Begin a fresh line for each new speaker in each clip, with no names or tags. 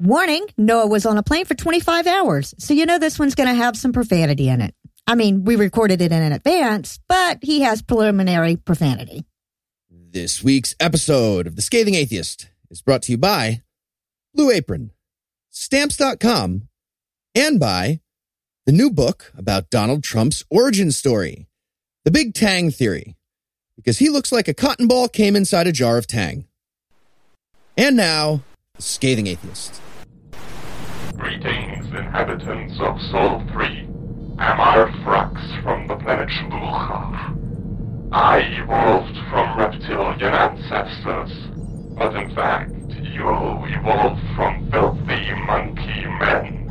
Warning Noah was on a plane for 25 hours, so you know this one's going to have some profanity in it. I mean, we recorded it in advance, but he has preliminary profanity.
This week's episode of The Scathing Atheist is brought to you by Blue Apron, Stamps.com, and by the new book about Donald Trump's origin story, The Big Tang Theory, because he looks like a cotton ball came inside a jar of Tang. And now, Scathing Atheist.
Greetings, inhabitants of Sol 3. Am I Frax from the planet Shlucha? I evolved from reptilian ancestors, but in fact, you evolved from filthy monkey men.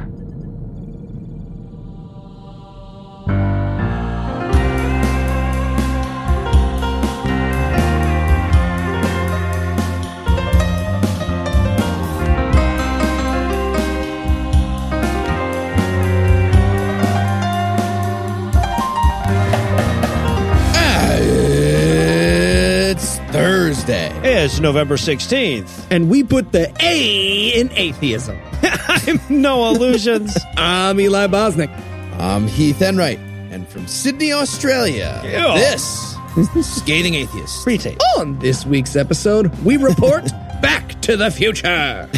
It's
November 16th.
and we put the A in atheism.
I'm no illusions.
I'm Eli Bosnick.
I'm Heath Enright, and from Sydney, Australia,
Yeah.
this is The Scathing Atheist.
Pre-tape.
On this week's episode, we report Back to the Future.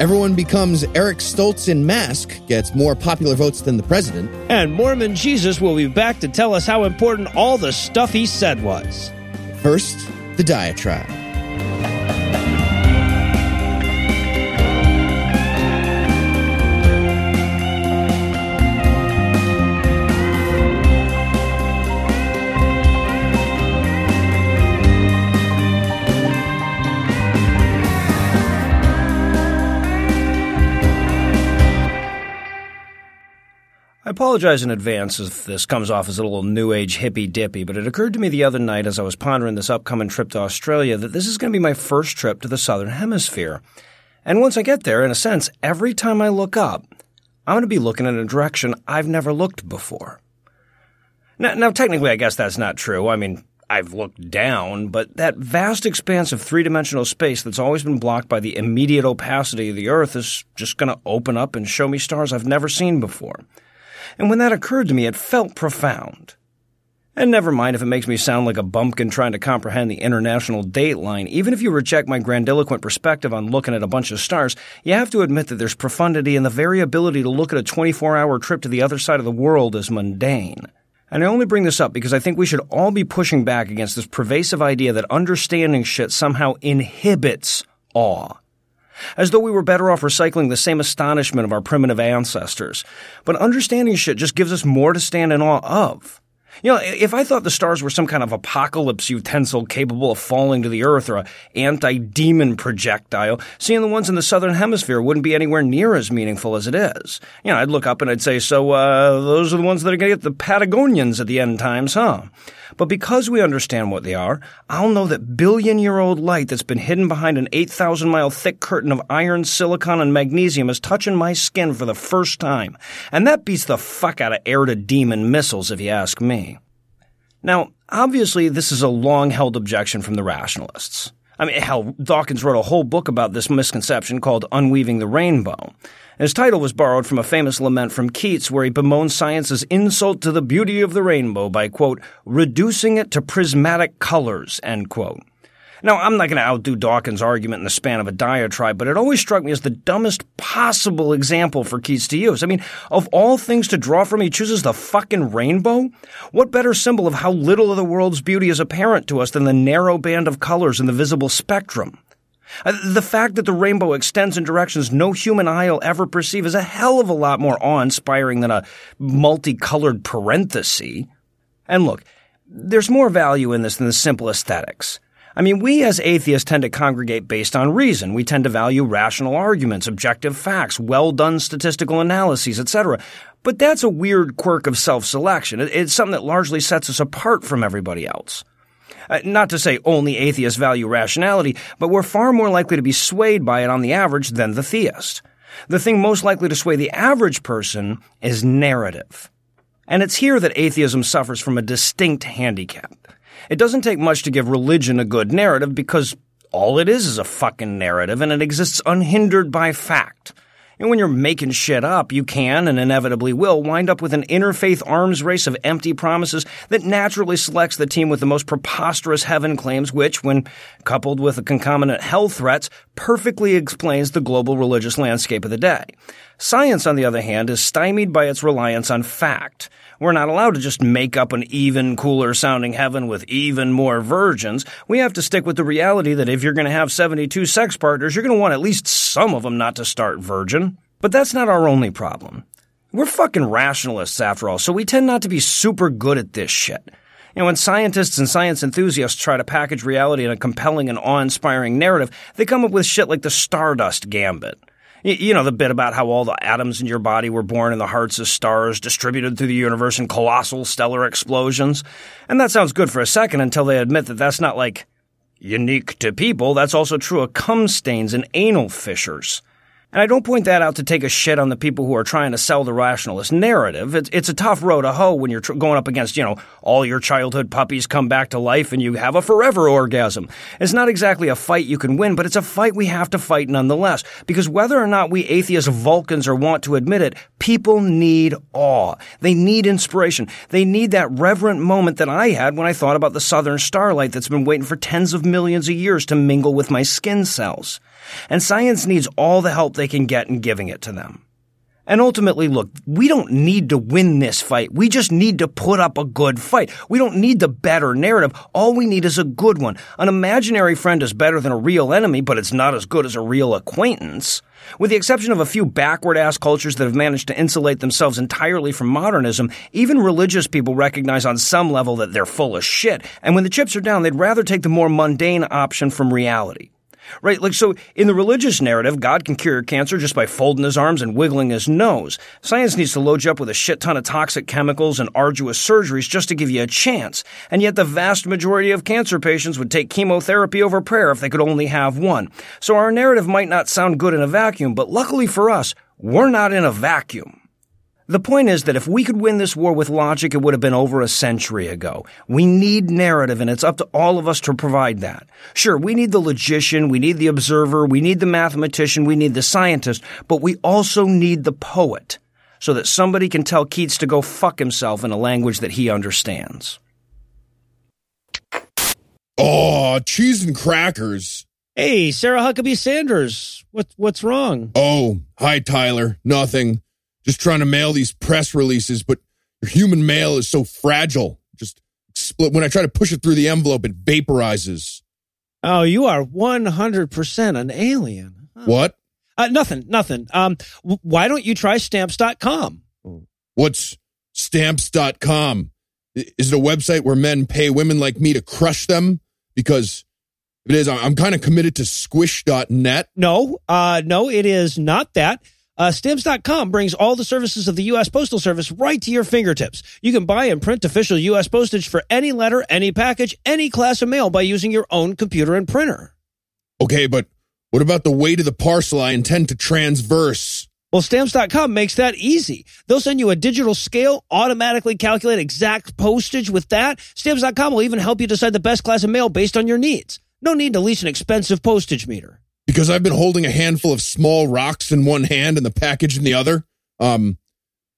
Everyone becomes Eric Stoltz in Mask, gets more popular votes than the president.
And Mormon Jesus will be back to tell us how important all the stuff he said was.
First, the diatribe.
Apologize in advance if this comes off as a little new age hippy dippy, but it occurred to me the other night as I was pondering this upcoming trip to Australia that this is going to be my first trip to the Southern Hemisphere. And once I get there, in a sense, every time I look up, I'm going to be looking in a direction I've never looked before. Now, now, technically, I guess that's not true. I mean, I've looked down, but that vast expanse of three dimensional space that's always been blocked by the immediate opacity of the Earth is just going to open up and show me stars I've never seen before. And when that occurred to me, it felt profound. And never mind if it makes me sound like a bumpkin trying to comprehend the international date line. Even if you reject my grandiloquent perspective on looking at a bunch of stars, you have to admit that there's profundity in the very ability to look at a 24 hour trip to the other side of the world as mundane. And I only bring this up because I think we should all be pushing back against this pervasive idea that understanding shit somehow inhibits awe. As though we were better off recycling the same astonishment of our primitive ancestors. But understanding shit just gives us more to stand in awe of. You know, if I thought the stars were some kind of apocalypse utensil capable of falling to the earth or a anti-demon projectile, seeing the ones in the southern hemisphere wouldn't be anywhere near as meaningful as it is. You know, I'd look up and I'd say, so, uh, those are the ones that are gonna get the Patagonians at the end times, huh? But because we understand what they are, I'll know that billion year old light that's been hidden behind an 8,000 mile thick curtain of iron, silicon, and magnesium is touching my skin for the first time. And that beats the fuck out of air to demon missiles, if you ask me. Now, obviously, this is a long held objection from the rationalists. I mean, hell, Dawkins wrote a whole book about this misconception called Unweaving the Rainbow. His title was borrowed from a famous lament from Keats where he bemoans science's insult to the beauty of the rainbow by, quote, reducing it to prismatic colors, end quote. Now, I'm not going to outdo Dawkins' argument in the span of a diatribe, but it always struck me as the dumbest possible example for Keats to use. I mean, of all things to draw from, he chooses the fucking rainbow? What better symbol of how little of the world's beauty is apparent to us than the narrow band of colors in the visible spectrum? Uh, The fact that the rainbow extends in directions no human eye will ever perceive is a hell of a lot more awe-inspiring than a multicolored parenthesis. And look, there's more value in this than the simple aesthetics. I mean, we as atheists tend to congregate based on reason. We tend to value rational arguments, objective facts, well done statistical analyses, etc. But that's a weird quirk of self selection. It's something that largely sets us apart from everybody else. Uh, not to say only atheists value rationality, but we're far more likely to be swayed by it on the average than the theist. The thing most likely to sway the average person is narrative. And it's here that atheism suffers from a distinct handicap. It doesn't take much to give religion a good narrative because all it is is a fucking narrative and it exists unhindered by fact. And when you're making shit up, you can and inevitably will wind up with an interfaith arms race of empty promises that naturally selects the team with the most preposterous heaven claims, which, when coupled with the concomitant hell threats, perfectly explains the global religious landscape of the day. Science, on the other hand, is stymied by its reliance on fact. We're not allowed to just make up an even cooler sounding heaven with even more virgins. We have to stick with the reality that if you're going to have 72 sex partners, you're going to want at least some of them not to start virgin. But that's not our only problem. We're fucking rationalists after all, so we tend not to be super good at this shit. And when scientists and science enthusiasts try to package reality in a compelling and awe-inspiring narrative, they come up with shit like the Stardust Gambit. You know, the bit about how all the atoms in your body were born in the hearts of stars, distributed through the universe in colossal stellar explosions. And that sounds good for a second until they admit that that's not like unique to people. That's also true of cum stains and anal fissures. And I don't point that out to take a shit on the people who are trying to sell the rationalist narrative. It's, it's a tough road to hoe when you're tr- going up against, you know, all your childhood puppies come back to life and you have a forever orgasm. It's not exactly a fight you can win, but it's a fight we have to fight nonetheless. Because whether or not we atheist Vulcans are want to admit it, people need awe. They need inspiration. They need that reverent moment that I had when I thought about the southern starlight that's been waiting for tens of millions of years to mingle with my skin cells. And science needs all the help they can get in giving it to them. And ultimately, look, we don't need to win this fight. We just need to put up a good fight. We don't need the better narrative. All we need is a good one. An imaginary friend is better than a real enemy, but it's not as good as a real acquaintance. With the exception of a few backward ass cultures that have managed to insulate themselves entirely from modernism, even religious people recognize on some level that they're full of shit. And when the chips are down, they'd rather take the more mundane option from reality. Right? Like, so in the religious narrative, God can cure cancer just by folding his arms and wiggling his nose. Science needs to load you up with a shit ton of toxic chemicals and arduous surgeries just to give you a chance. And yet the vast majority of cancer patients would take chemotherapy over prayer if they could only have one. So our narrative might not sound good in a vacuum, but luckily for us, we're not in a vacuum. The point is that if we could win this war with logic, it would have been over a century ago. We need narrative, and it's up to all of us to provide that. Sure, we need the logician, we need the observer, we need the mathematician, we need the scientist, but we also need the poet, so that somebody can tell Keats to go fuck himself in a language that he understands.
Oh, cheese and crackers.
Hey, Sarah Huckabee Sanders. What, what's wrong?
Oh, hi, Tyler. Nothing. Just trying to mail these press releases, but your human mail is so fragile. Just split. When I try to push it through the envelope, it vaporizes.
Oh, you are 100% an alien. Huh.
What?
Uh, nothing, nothing. Um, w- why don't you try stamps.com?
What's stamps.com? Is it a website where men pay women like me to crush them? Because if it is, I'm kind of committed to squish.net.
No, uh, no, it is not that. Uh, stamps.com brings all the services of the U.S. Postal Service right to your fingertips. You can buy and print official U.S. postage for any letter, any package, any class of mail by using your own computer and printer.
Okay, but what about the weight of the parcel I intend to transverse?
Well, stamps.com makes that easy. They'll send you a digital scale, automatically calculate exact postage with that. Stamps.com will even help you decide the best class of mail based on your needs. No need to lease an expensive postage meter.
Because I've been holding a handful of small rocks in one hand and the package in the other. Um,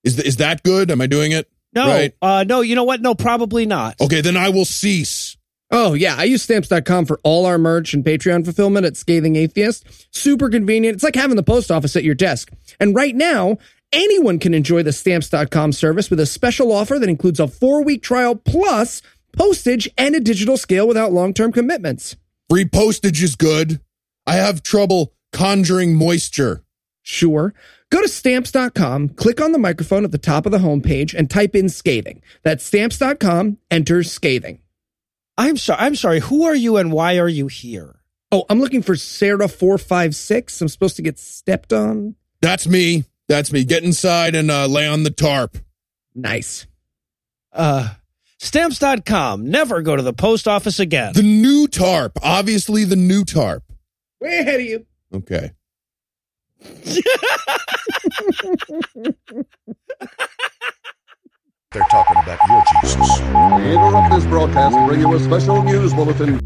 is th- is that good? Am I doing it?
No,
Right.
uh, no, you know what? No, probably not.
Okay, then I will cease.
Oh, yeah. I use stamps.com for all our merch and Patreon fulfillment at Scathing Atheist. Super convenient. It's like having the post office at your desk. And right now, anyone can enjoy the stamps.com service with a special offer that includes a four week trial plus postage and a digital scale without long term commitments.
Free postage is good. I have trouble conjuring moisture.
Sure. Go to stamps.com, click on the microphone at the top of the homepage, and type in scathing. That's stamps.com, enter scathing.
I'm sorry. I'm sorry. Who are you and why are you here?
Oh, I'm looking for Sarah456. I'm supposed to get stepped on.
That's me. That's me. Get inside and uh, lay on the tarp.
Nice.
Uh, stamps.com. Never go to the post office again.
The new tarp. Obviously, the new tarp.
Way ahead of you.
Okay.
They're talking about your Jesus.
We interrupt this broadcast and bring you a special news bulletin.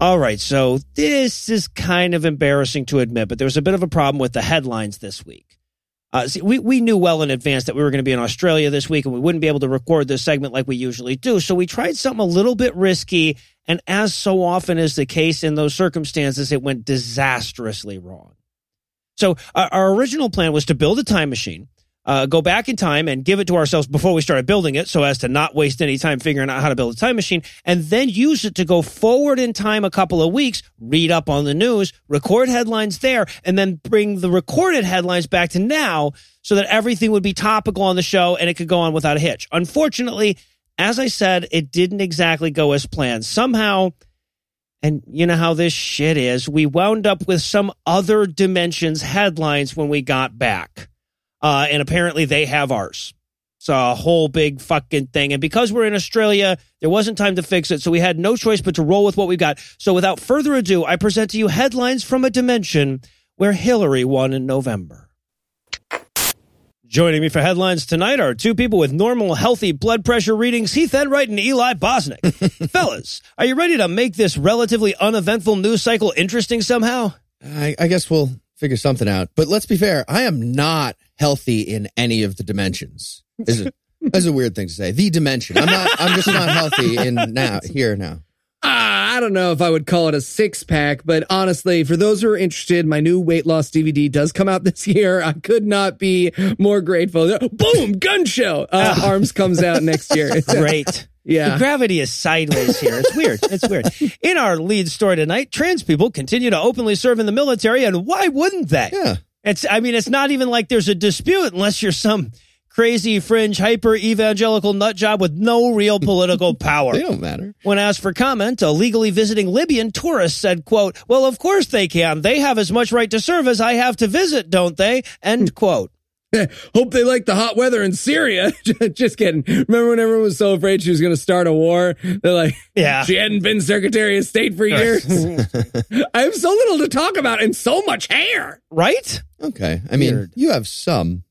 All right, so this is kind of embarrassing to admit, but there was a bit of a problem with the headlines this week. Uh, see, we, we knew well in advance that we were going to be in Australia this week and we wouldn't be able to record this segment like we usually do. So we tried something a little bit risky. And as so often is the case in those circumstances, it went disastrously wrong. So our, our original plan was to build a time machine uh, go back in time and give it to ourselves before we started building it so as to not waste any time figuring out how to build a time machine and then use it to go forward in time a couple of weeks, read up on the news, record headlines there, and then bring the recorded headlines back to now so that everything would be topical on the show and it could go on without a hitch. Unfortunately, as I said, it didn't exactly go as planned. Somehow, and you know how this shit is, we wound up with some other dimensions headlines when we got back uh, and apparently they have ours. It's a whole big fucking thing. And because we're in Australia, there wasn't time to fix it, so we had no choice but to roll with what we've got. So without further ado, I present to you headlines from a dimension where Hillary won in November. Joining me for headlines tonight are two people with normal, healthy blood pressure readings, Heath Enright and Eli Bosnick. Fellas, are you ready to make this relatively uneventful news cycle interesting somehow?
I, I guess we'll figure something out. But let's be fair, I am not healthy in any of the dimensions. Is a, that's a weird thing to say. The dimension. I'm not. I'm just not healthy in now here now.
I don't know if I would call it a six pack, but honestly, for those who are interested, my new weight loss DVD does come out this year. I could not be more grateful. Boom, gun show. Uh, Arms comes out next year.
Great.
Yeah.
The gravity is sideways here. It's weird. It's weird. In our lead story tonight, trans people continue to openly serve in the military, and why wouldn't they?
Yeah.
It's, I mean, it's not even like there's a dispute unless you're some crazy fringe hyper evangelical nut job with no real political power.
They don't matter.
When asked for comment, a legally visiting Libyan tourist said, quote, well, of course they can. They have as much right to serve as I have to visit, don't they? End quote.
Hope they like the hot weather in Syria. Just kidding. Remember when everyone was so afraid she was going to start a war? They're like,
Yeah.
she hadn't been Secretary of State for years. I have so little to talk about and so much hair.
Right?
Okay. I mean,
Weird.
you have some.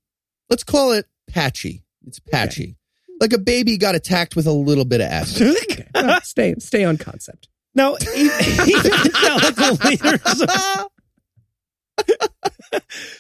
Let's call it patchy. It's patchy. Like a baby got attacked with a little bit of acid.
Okay. Stay, stay on concept.
Now, evangelical leaders.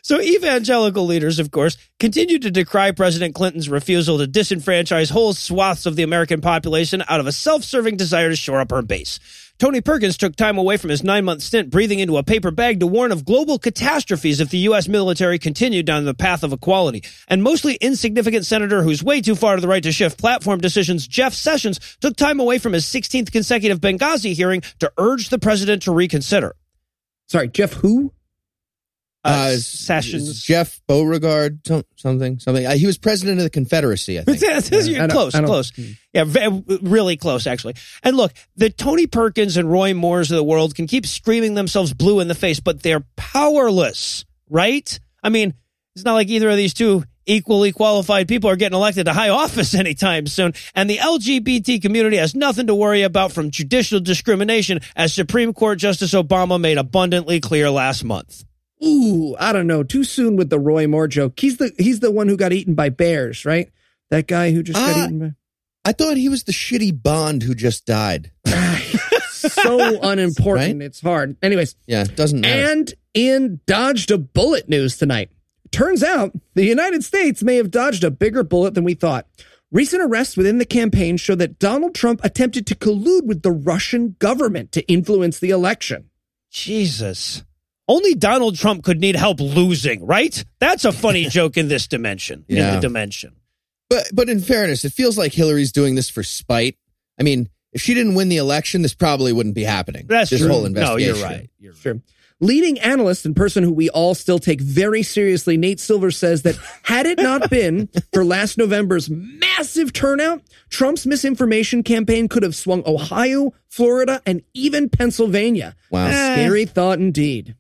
so, evangelical leaders, of course, continue to decry President Clinton's refusal to disenfranchise whole swaths of the American population out of a self serving desire to shore up her base. Tony Perkins took time away from his nine month stint breathing into a paper bag to warn of global catastrophes if the U.S. military continued down the path of equality. And mostly insignificant senator who's way too far to the right to shift platform decisions, Jeff Sessions, took time away from his 16th consecutive Benghazi hearing to urge the president to reconsider.
Sorry, Jeff who?
Uh,
is-
Sessions.
Jeff Beauregard, something, something. Uh, he was president of the Confederacy, I think.
You're
I
close,
I
close. Yeah, ve- really close, actually. And look, the Tony Perkins and Roy Moores of the world can keep screaming themselves blue in the face, but they're powerless, right? I mean, it's not like either of these two equally qualified people are getting elected to high office anytime soon. And the LGBT community has nothing to worry about from judicial discrimination, as Supreme Court Justice Obama made abundantly clear last month.
Ooh, I don't know. Too soon with the Roy Moore joke. He's the he's the one who got eaten by bears, right? That guy who just got
Ah.
eaten by.
I thought he was the shitty Bond who just died.
so unimportant. It's hard. Anyways,
Yeah, it doesn't matter.
and in dodged a bullet news tonight. Turns out the United States may have dodged a bigger bullet than we thought. Recent arrests within the campaign show that Donald Trump attempted to collude with the Russian government to influence the election.
Jesus. Only Donald Trump could need help losing, right? That's a funny joke in this dimension. In
Yeah.
the dimension.
But but in fairness, it feels like Hillary's doing this for spite. I mean, if she didn't win the election, this probably wouldn't be happening.
That's
this
true.
whole
no, you're right. You're right.
Sure. Leading analyst and person who we all still take very seriously, Nate Silver says that had it not been for last November's massive turnout, Trump's misinformation campaign could have swung Ohio, Florida, and even Pennsylvania.
Wow.
Scary eh. thought indeed.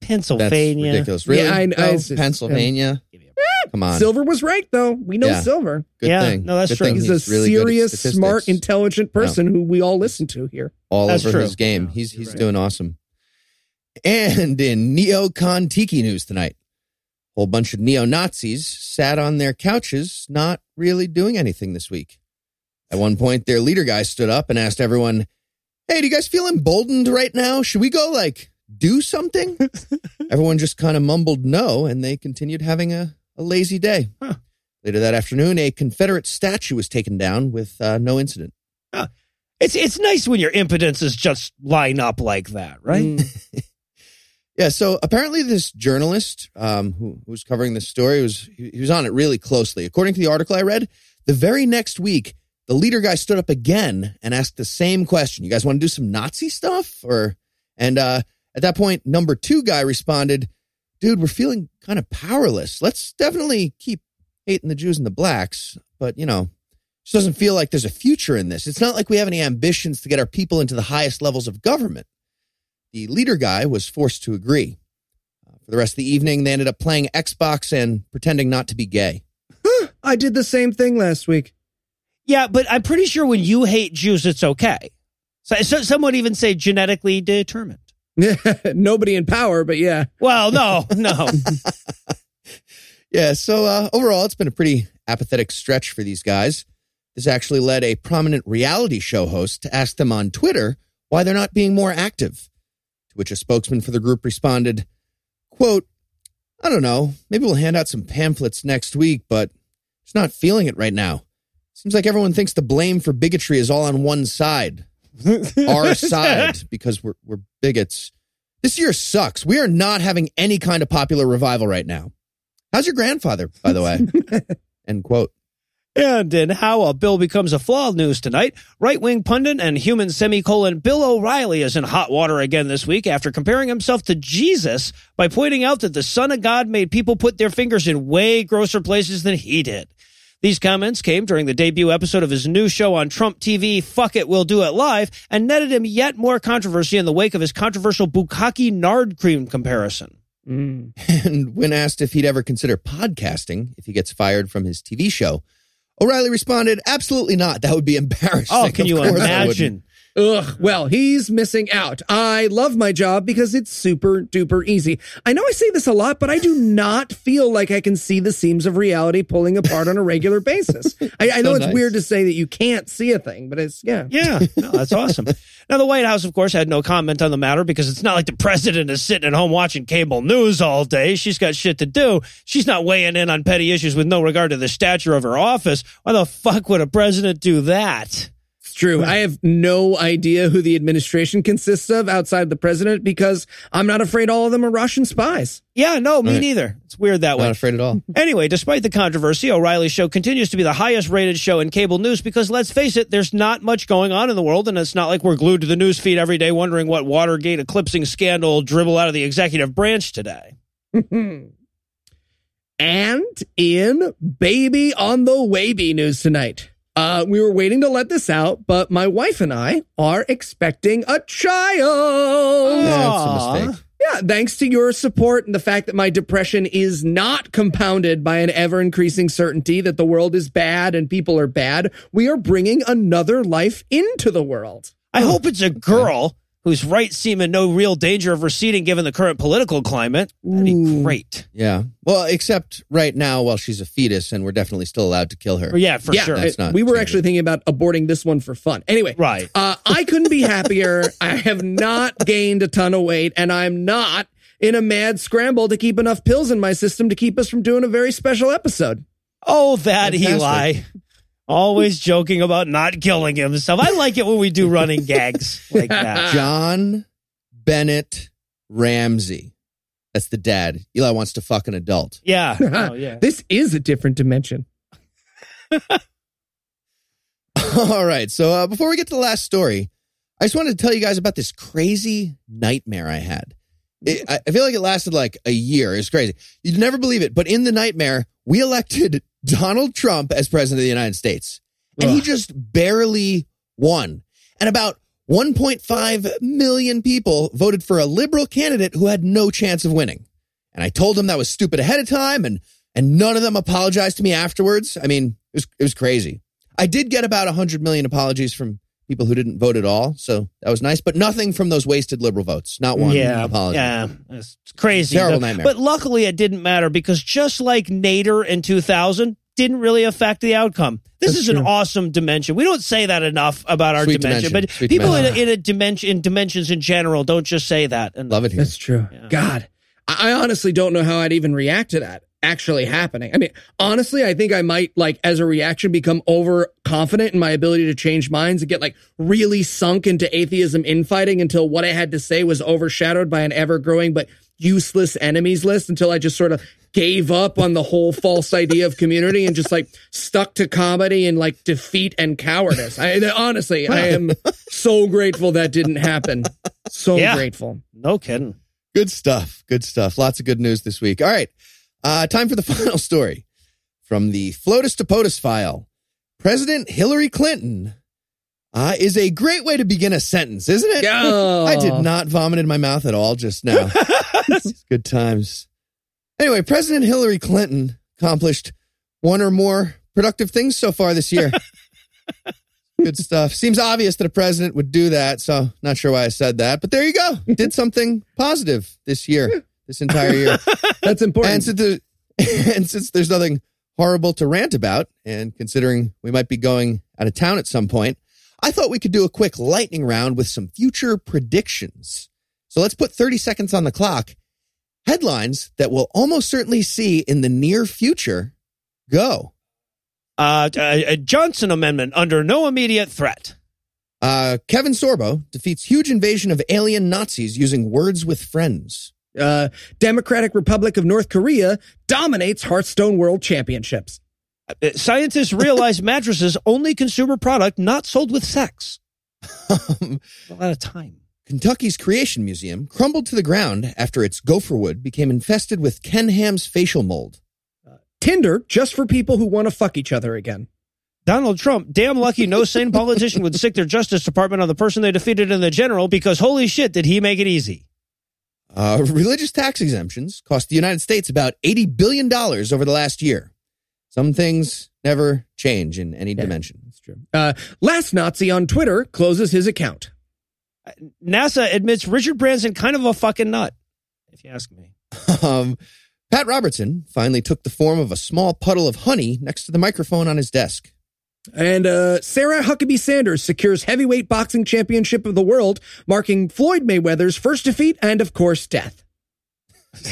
That's
Pennsylvania.
ridiculous. Really?
Yeah, I- I-
though?
it's just-
Pennsylvania. Come on.
Silver was right, though. We know
Yeah.
Silver.
Good
Yeah,
thing.
no, that's
Good
true.
thing
He's, a
really
serious, smart, intelligent person who we all listen to here.
all
That's
over
true.
his game.
Yeah,
he's he's
right.
doing awesome. And in neocon tiki news tonight, a whole bunch of neo Nazis sat on their couches, not really doing anything this week. At one point, their leader guy stood up and asked everyone, Hey, do you guys feel emboldened right now? Should we go like do something? Everyone just kind of mumbled no, and they continued having a, a lazy day.
Huh.
Later that afternoon, a Confederate statue was taken down with uh, no incident.
It's it's nice when your impotences just line up like that, right?
Mm. Yeah, so apparently this journalist um, who, who was covering this story was he, he was on it really closely. According to the article I read, the very next week, the leader guy stood up again and asked the same question. You guys want to do some Nazi stuff? Or and uh, at that point, number two guy responded, "Dude, we're feeling kind of powerless. Let's definitely keep hating the Jews and the blacks, but you know." It just doesn't feel like there's a future in this. It's not like we have any ambitions to get our people into the highest levels of government. The leader guy was forced to agree. Uh, for the rest of the evening, they ended up playing Xbox and pretending not to be gay.
I did the same thing last week.
Yeah, but I'm pretty sure when you hate Jews, it's okay. So, so some would even say genetically determined.
Nobody in power, but yeah.
Well, no, no.
Yeah, so uh, overall, it's been a pretty apathetic stretch for these guys. This actually led a prominent reality show host to ask them on Twitter why they're not being more active. To which a spokesman for the group responded, quote, I don't know, maybe we'll hand out some pamphlets next week, but just not feeling it right now. Seems like everyone thinks the blame for bigotry is all on one side. Our side, because we're, we're bigots. This year sucks. We are not having any kind of popular revival right now. How's your grandfather, by the way? End quote.
And in how a bill becomes a flaw news tonight, right wing pundit and human semicolon Bill O'Reilly is in hot water again this week after comparing himself to Jesus by pointing out that the Son of God made people put their fingers in way grosser places than he did. These comments came during the debut episode of his new show on Trump TV, Fuck It, We'll Do It Live, and netted him yet more controversy in the wake of his controversial Bukaki Nard Cream comparison.
Mm.
And when asked if he'd ever consider podcasting if he gets fired from his TV show, O'Reilly responded, absolutely not. That would be embarrassing.
Oh, can
Of
you
course I wouldn't."
imagine?
Ugh, well, he's missing out. I love my job because it's super duper easy. I know I say this a lot, but I do not feel like I can see the seams of reality pulling apart on a regular basis. I, I know
So
it's
nice.
weird to say that you can't see a thing, but it's, yeah.
Yeah, no, that's awesome. Now, the White House, of course, had no comment on the matter because it's not like the president is sitting at home watching cable news all day. She's got shit to do. She's not weighing in on petty issues with no regard to the stature of her office. Why the fuck would a president do that?
It's true. I have no idea who the administration consists of outside the president because I'm not afraid all of them are Russian spies.
Yeah, no, me
Right.
neither. It's weird that way.
Not afraid at all.
Anyway, despite the controversy, O'Reilly's show continues to be the highest rated show in cable news because let's face it, there's not much going on in the world, and it's not like we're glued to the news feed every day wondering what Watergate eclipsing scandal will dribble out of the executive branch today.
and in baby on the wavy news tonight. Uh, we were waiting to let this out, but my wife and I are expecting a child.
That's a mistake.
Yeah, thanks to your support and the fact that my depression is not compounded by an ever increasing certainty that the world is bad and people are bad, we are bringing another life into the world.
I hope it's a girl whose rights seem in no real danger of receding given the current political climate. That'd be great.
Yeah. Well, except right now while she's a fetus and we're definitely still allowed to kill her.
Yeah, for
yeah,
sure.
That's not
we were
standard.
actually thinking about aborting this one for fun. Anyway,
Right.
Uh, I couldn't be happier. I have not gained a ton of weight, and I'm not in a mad scramble to keep enough pills in my system to keep us from doing a very special episode.
Oh, that
Fantastic.
Eli. Always joking about not killing himself. I like it when we do running gags like that.
John Bennett Ramsey. That's the dad. Eli wants to fuck an adult.
Yeah. Oh, yeah.
This is a different dimension.
All right. So uh, before we get to the last story, I just wanted to tell you guys about this crazy nightmare I had. It, I feel like it lasted like a year. It's crazy. You'd never believe it, but in the nightmare, we elected Donald Trump as president of the United States, and he just barely won. And about 1.5 million people voted for a liberal candidate who had no chance of winning. And I told them that was stupid ahead of time, and and none of them apologized to me afterwards. I mean, it was it was crazy. I did get about 100 million apologies from people who didn't vote at all, so that was nice, but nothing from those wasted liberal votes. Not one
yeah,
apology.
yeah, it's crazy.
Terrible
though.
nightmare.
But luckily, it didn't matter because just like Nader in 2000, didn't really affect the outcome. This
That's
is an
true.
awesome dimension. We don't say that enough about our
Sweet
dimension,
dimension.
but
Sweet
people in a,
dimension.
in a dimension in dimensions in general don't just say that. And
Love it here.
That's true.
Yeah.
God, I I honestly don't know how I'd even react to that actually happening. I mean, honestly, I think I might like as a reaction become overconfident in my ability to change minds and get like really sunk into atheism infighting until what I had to say was overshadowed by an ever growing but useless enemies list until I just sort of gave up on the whole false idea of community and just like stuck to comedy and like defeat and cowardice. I honestly, I am so grateful that didn't happen. So
Yeah.
grateful.
no kidding.
Good stuff. Good stuff. Lots of good news this week. All right. Uh, time for the final story from the FLOTUS to POTUS file. President Hillary Clinton uh, is a great way to begin a sentence, isn't it?
Oh.
I did not vomit in my mouth at all just now. good times. Anyway, President Hillary Clinton accomplished one or more productive things so far this year. Good stuff. Seems obvious that a president would do that, so not sure why I said that, but there you go. Did something positive this year, this entire year.
That's important.
and since the, and since there's nothing horrible to rant about, and considering we might be going out of town at some point, I thought we could do a quick lightning round with some future predictions. So let's put 30 seconds on the clock. Headlines that we'll almost certainly see in the near future. Go.
Uh, a, a Johnson amendment under no immediate threat.
Uh, Kevin Sorbo defeats huge invasion of alien Nazis using words with friends.
Uh, Democratic Republic of North Korea dominates Hearthstone World Championships.
Uh, Scientists realize mattresses only consumer product not sold with sex. A lot of time.
Kentucky's Creation Museum crumbled to the ground after its gopher wood became infested with Ken Ham's facial mold.
Tinder just for people who want to fuck each other again.
Donald Trump, damn lucky no sane politician would stick their Justice Department on the person they defeated in the general because holy shit, did he make it easy.
Uh, religious tax exemptions cost the United States about $80 billion over the last year. Some things never change in any dimension.
That's true. Uh, last Nazi on Twitter closes his account.
NASA admits Richard Branson kind of a fucking nut, if you ask me.
Um, Pat Robertson finally took the form of a small puddle of honey next to the microphone on his desk.
And uh, Sarah Huckabee Sanders secures heavyweight boxing championship of the world, marking Floyd Mayweather's first defeat and, of course, death.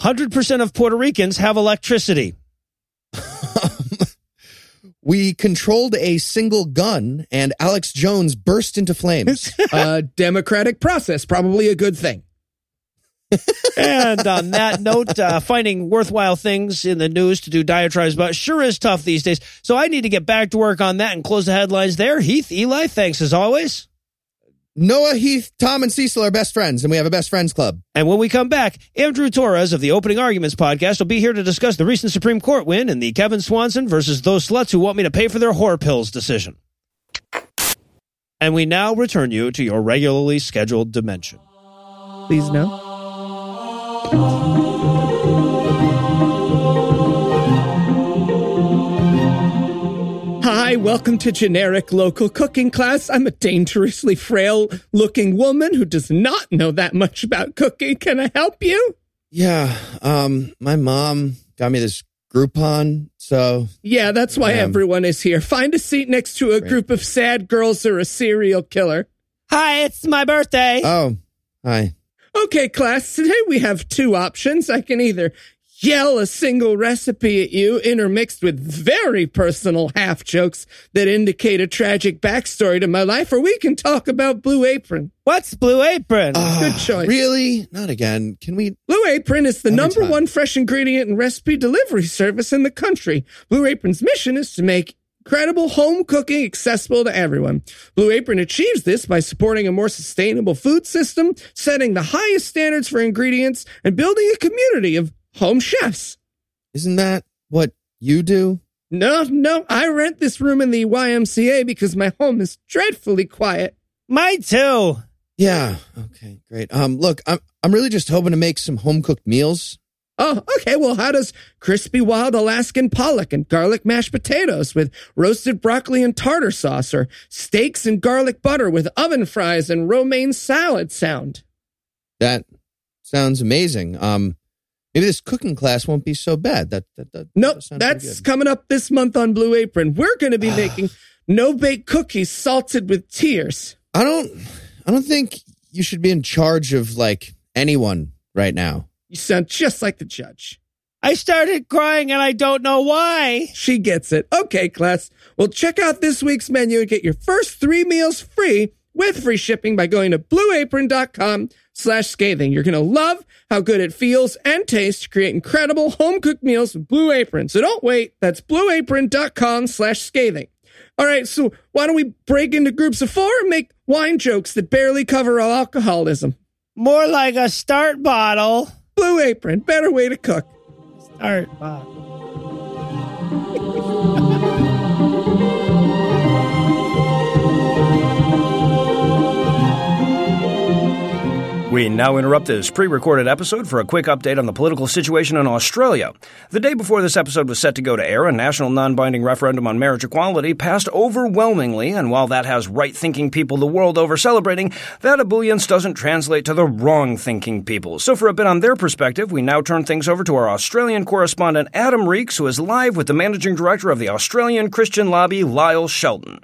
100% of Puerto Ricans have electricity.
We controlled a single gun, and Alex Jones burst into flames.
uh, democratic process, probably a good thing.
And on that note, uh, finding worthwhile things in the news to do diatribes about sure is tough these days. So I need to get back to work on that and close the headlines there. Heath, Eli, thanks as always.
Noah, Heath, Tom, and Cecil are best friends, and we have a best friends club.
And when we come back, Andrew Torrez of the Opening Arguments podcast will be here to discuss the recent Supreme Court win and the Kevin Swanson versus those sluts who want me to pay for their whore pills decision. And we now return you to your regularly scheduled dimension.
Please no. Hi, welcome to generic local cooking class. I'm a dangerously frail looking woman who does not know that much about cooking. Can I help you?
Yeah, um, my mom got me this Groupon, so
Yeah, that's why
Um,
everyone is here. Find a seat next to a group of sad girls or a serial killer.
Hi, it's my birthday.
oh, hi.
Okay, class, today we have two options. I can either yell a single recipe at you intermixed with very personal half jokes that indicate a tragic backstory to my life, or we can talk about Blue Apron.
What's Blue Apron?
Ah,
choice.
Really? Not again. Can we?
Blue Apron is the
Every
number
time.
one fresh ingredient and recipe delivery service in the country. Blue Apron's mission is to make incredible home cooking accessible to everyone. Blue Apron achieves this by supporting a more sustainable food system, setting the highest standards for ingredients, and building a community of home chefs.
Isn't that what you do?
No, no, I rent this room in the YMCA because my home is dreadfully quiet.
Mine too.
Yeah. Okay. Great. Um, look, I'm I'm really just hoping to make some home cooked meals.
Oh, okay. Well, how does crispy wild Alaskan pollock and garlic mashed potatoes with roasted broccoli and tartar sauce or steaks and garlic butter with oven fries and romaine salad sound?
That sounds amazing. Um, maybe this cooking class won't be so bad. That that, that
Nope,
that
that's coming up this month on Blue Apron. We're going to be making no bake cookies salted with tears.
I don't I don't think you should be in charge of like anyone right now.
You sound just like the judge.
I started crying and I don't know why.
She gets it. Okay, class. Well, check out this week's menu and get your first three meals free with free shipping by going to blueapron.com slash scathing. You're going to love how good it feels and tastes to create incredible home cooked meals with Blue Apron. So don't wait. That's blueapron.com slash scathing. All right, so why don't we break into groups of four and make wine jokes that barely cover alcoholism?
More like a start bottle.
Blue Apron, better way to cook.
Start bottle.
We now interrupt this pre recorded episode for a quick update on the political situation in Australia. The day before this episode was set to go to air, a national non binding referendum on marriage equality passed overwhelmingly, and while that has right thinking people the world over celebrating, that ebullience doesn't translate to the wrong thinking people. So, for a bit on their perspective, we now turn things over to our Australian correspondent Adam Reeks, who is live with the managing director of the Australian Christian Lobby, Lyle Shelton.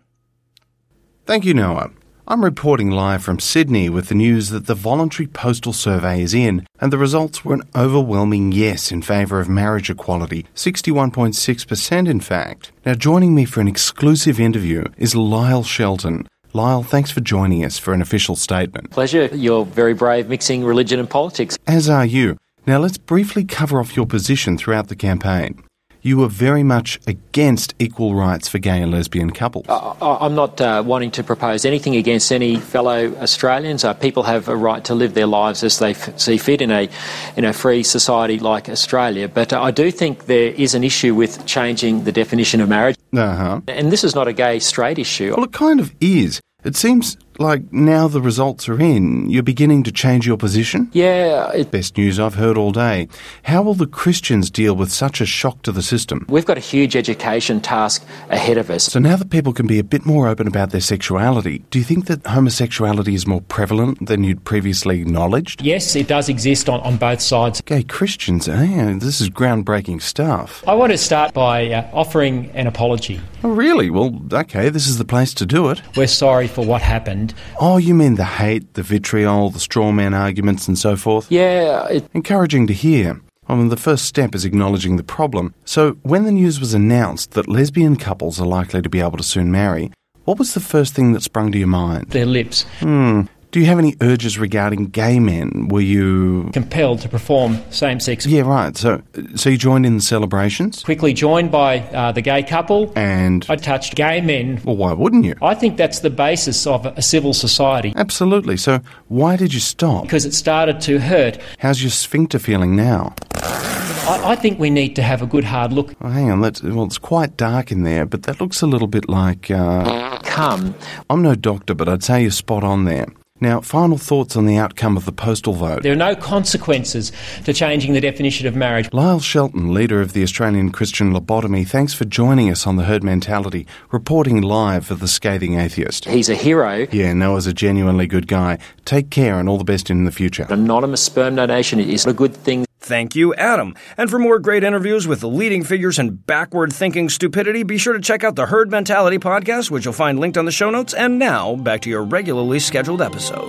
Thank you, Noah. I'm reporting live from Sydney with the news that the voluntary postal survey is in, and the results were an overwhelming yes in favour of marriage equality 61.6%, in fact. Now, joining me for an exclusive interview is Lyle Shelton. Lyle, thanks for joining us for an official statement.
Pleasure. You're very brave mixing religion and politics.
As are you. Now, let's briefly cover off your position throughout the campaign. You were very much against equal rights for gay and lesbian couples.
I- I'm not uh, wanting to propose anything against any fellow Australians. Uh, people have a right to live their lives as they f- see fit in a in a free society like Australia. But uh, I do think there is an issue with changing the definition of marriage,
Uh huh.
and this is not a gay straight issue.
Well, it kind of is. It seems like now the results are in, you're beginning to change your position?
Yeah, it,
Best news I've heard all day. How will the Christians deal with such a shock to the system?
we've got a huge education task ahead of us.
So now that people can be a bit more open about their sexuality, do you think that homosexuality is more prevalent than you'd previously acknowledged?
Yes, it does exist on, on both sides.
Gay Christians, eh? This is groundbreaking stuff.
I want to start by uh, offering an apology.
Oh, really? Well, okay, this is the place to do it.
We're sorry for what happened.
Oh, you mean the hate, the vitriol, the straw man arguments, and so forth?
Yeah, it,
Encouraging to hear. I mean, the first step is acknowledging the problem. So, when the news was announced that lesbian couples are likely to be able to soon marry, what was the first thing that sprung to your mind?
Their lips
Hmm. Do you have any urges regarding gay men? Were you.
compelled to perform same-sex.
Yeah, right. So, so you joined in the celebrations?
Quickly joined by uh, the gay couple.
And.
I touched gay men.
Well, why wouldn't you?
I think that's the basis of a civil society
Absolutely. So, why did you stop?
because it started to hurt.
How's your sphincter feeling now?
I, I think we need to have a good hard look.
Oh, hang on. That's, well, it's quite dark in there, but that looks a little bit like. Uh,
come.
I'm no doctor, but I'd say you're spot on there. Now, final thoughts on the outcome of the postal vote.
There are no consequences to changing the definition of marriage.
Lyle Shelton, leader of the Australian Christian Lobotomy, thanks for joining us on The Herd Mentality, reporting live for The Scathing Atheist.
He's a hero.
Yeah, Noah's a genuinely good guy. Take care and all the best in the future.
Anonymous sperm donation is a good thing.
Thank you, Adam. And for more great interviews with the leading figures in backward thinking stupidity, be sure to check out the Herd Mentality podcast, which you'll find linked on the show notes. And now, back to your regularly scheduled episode.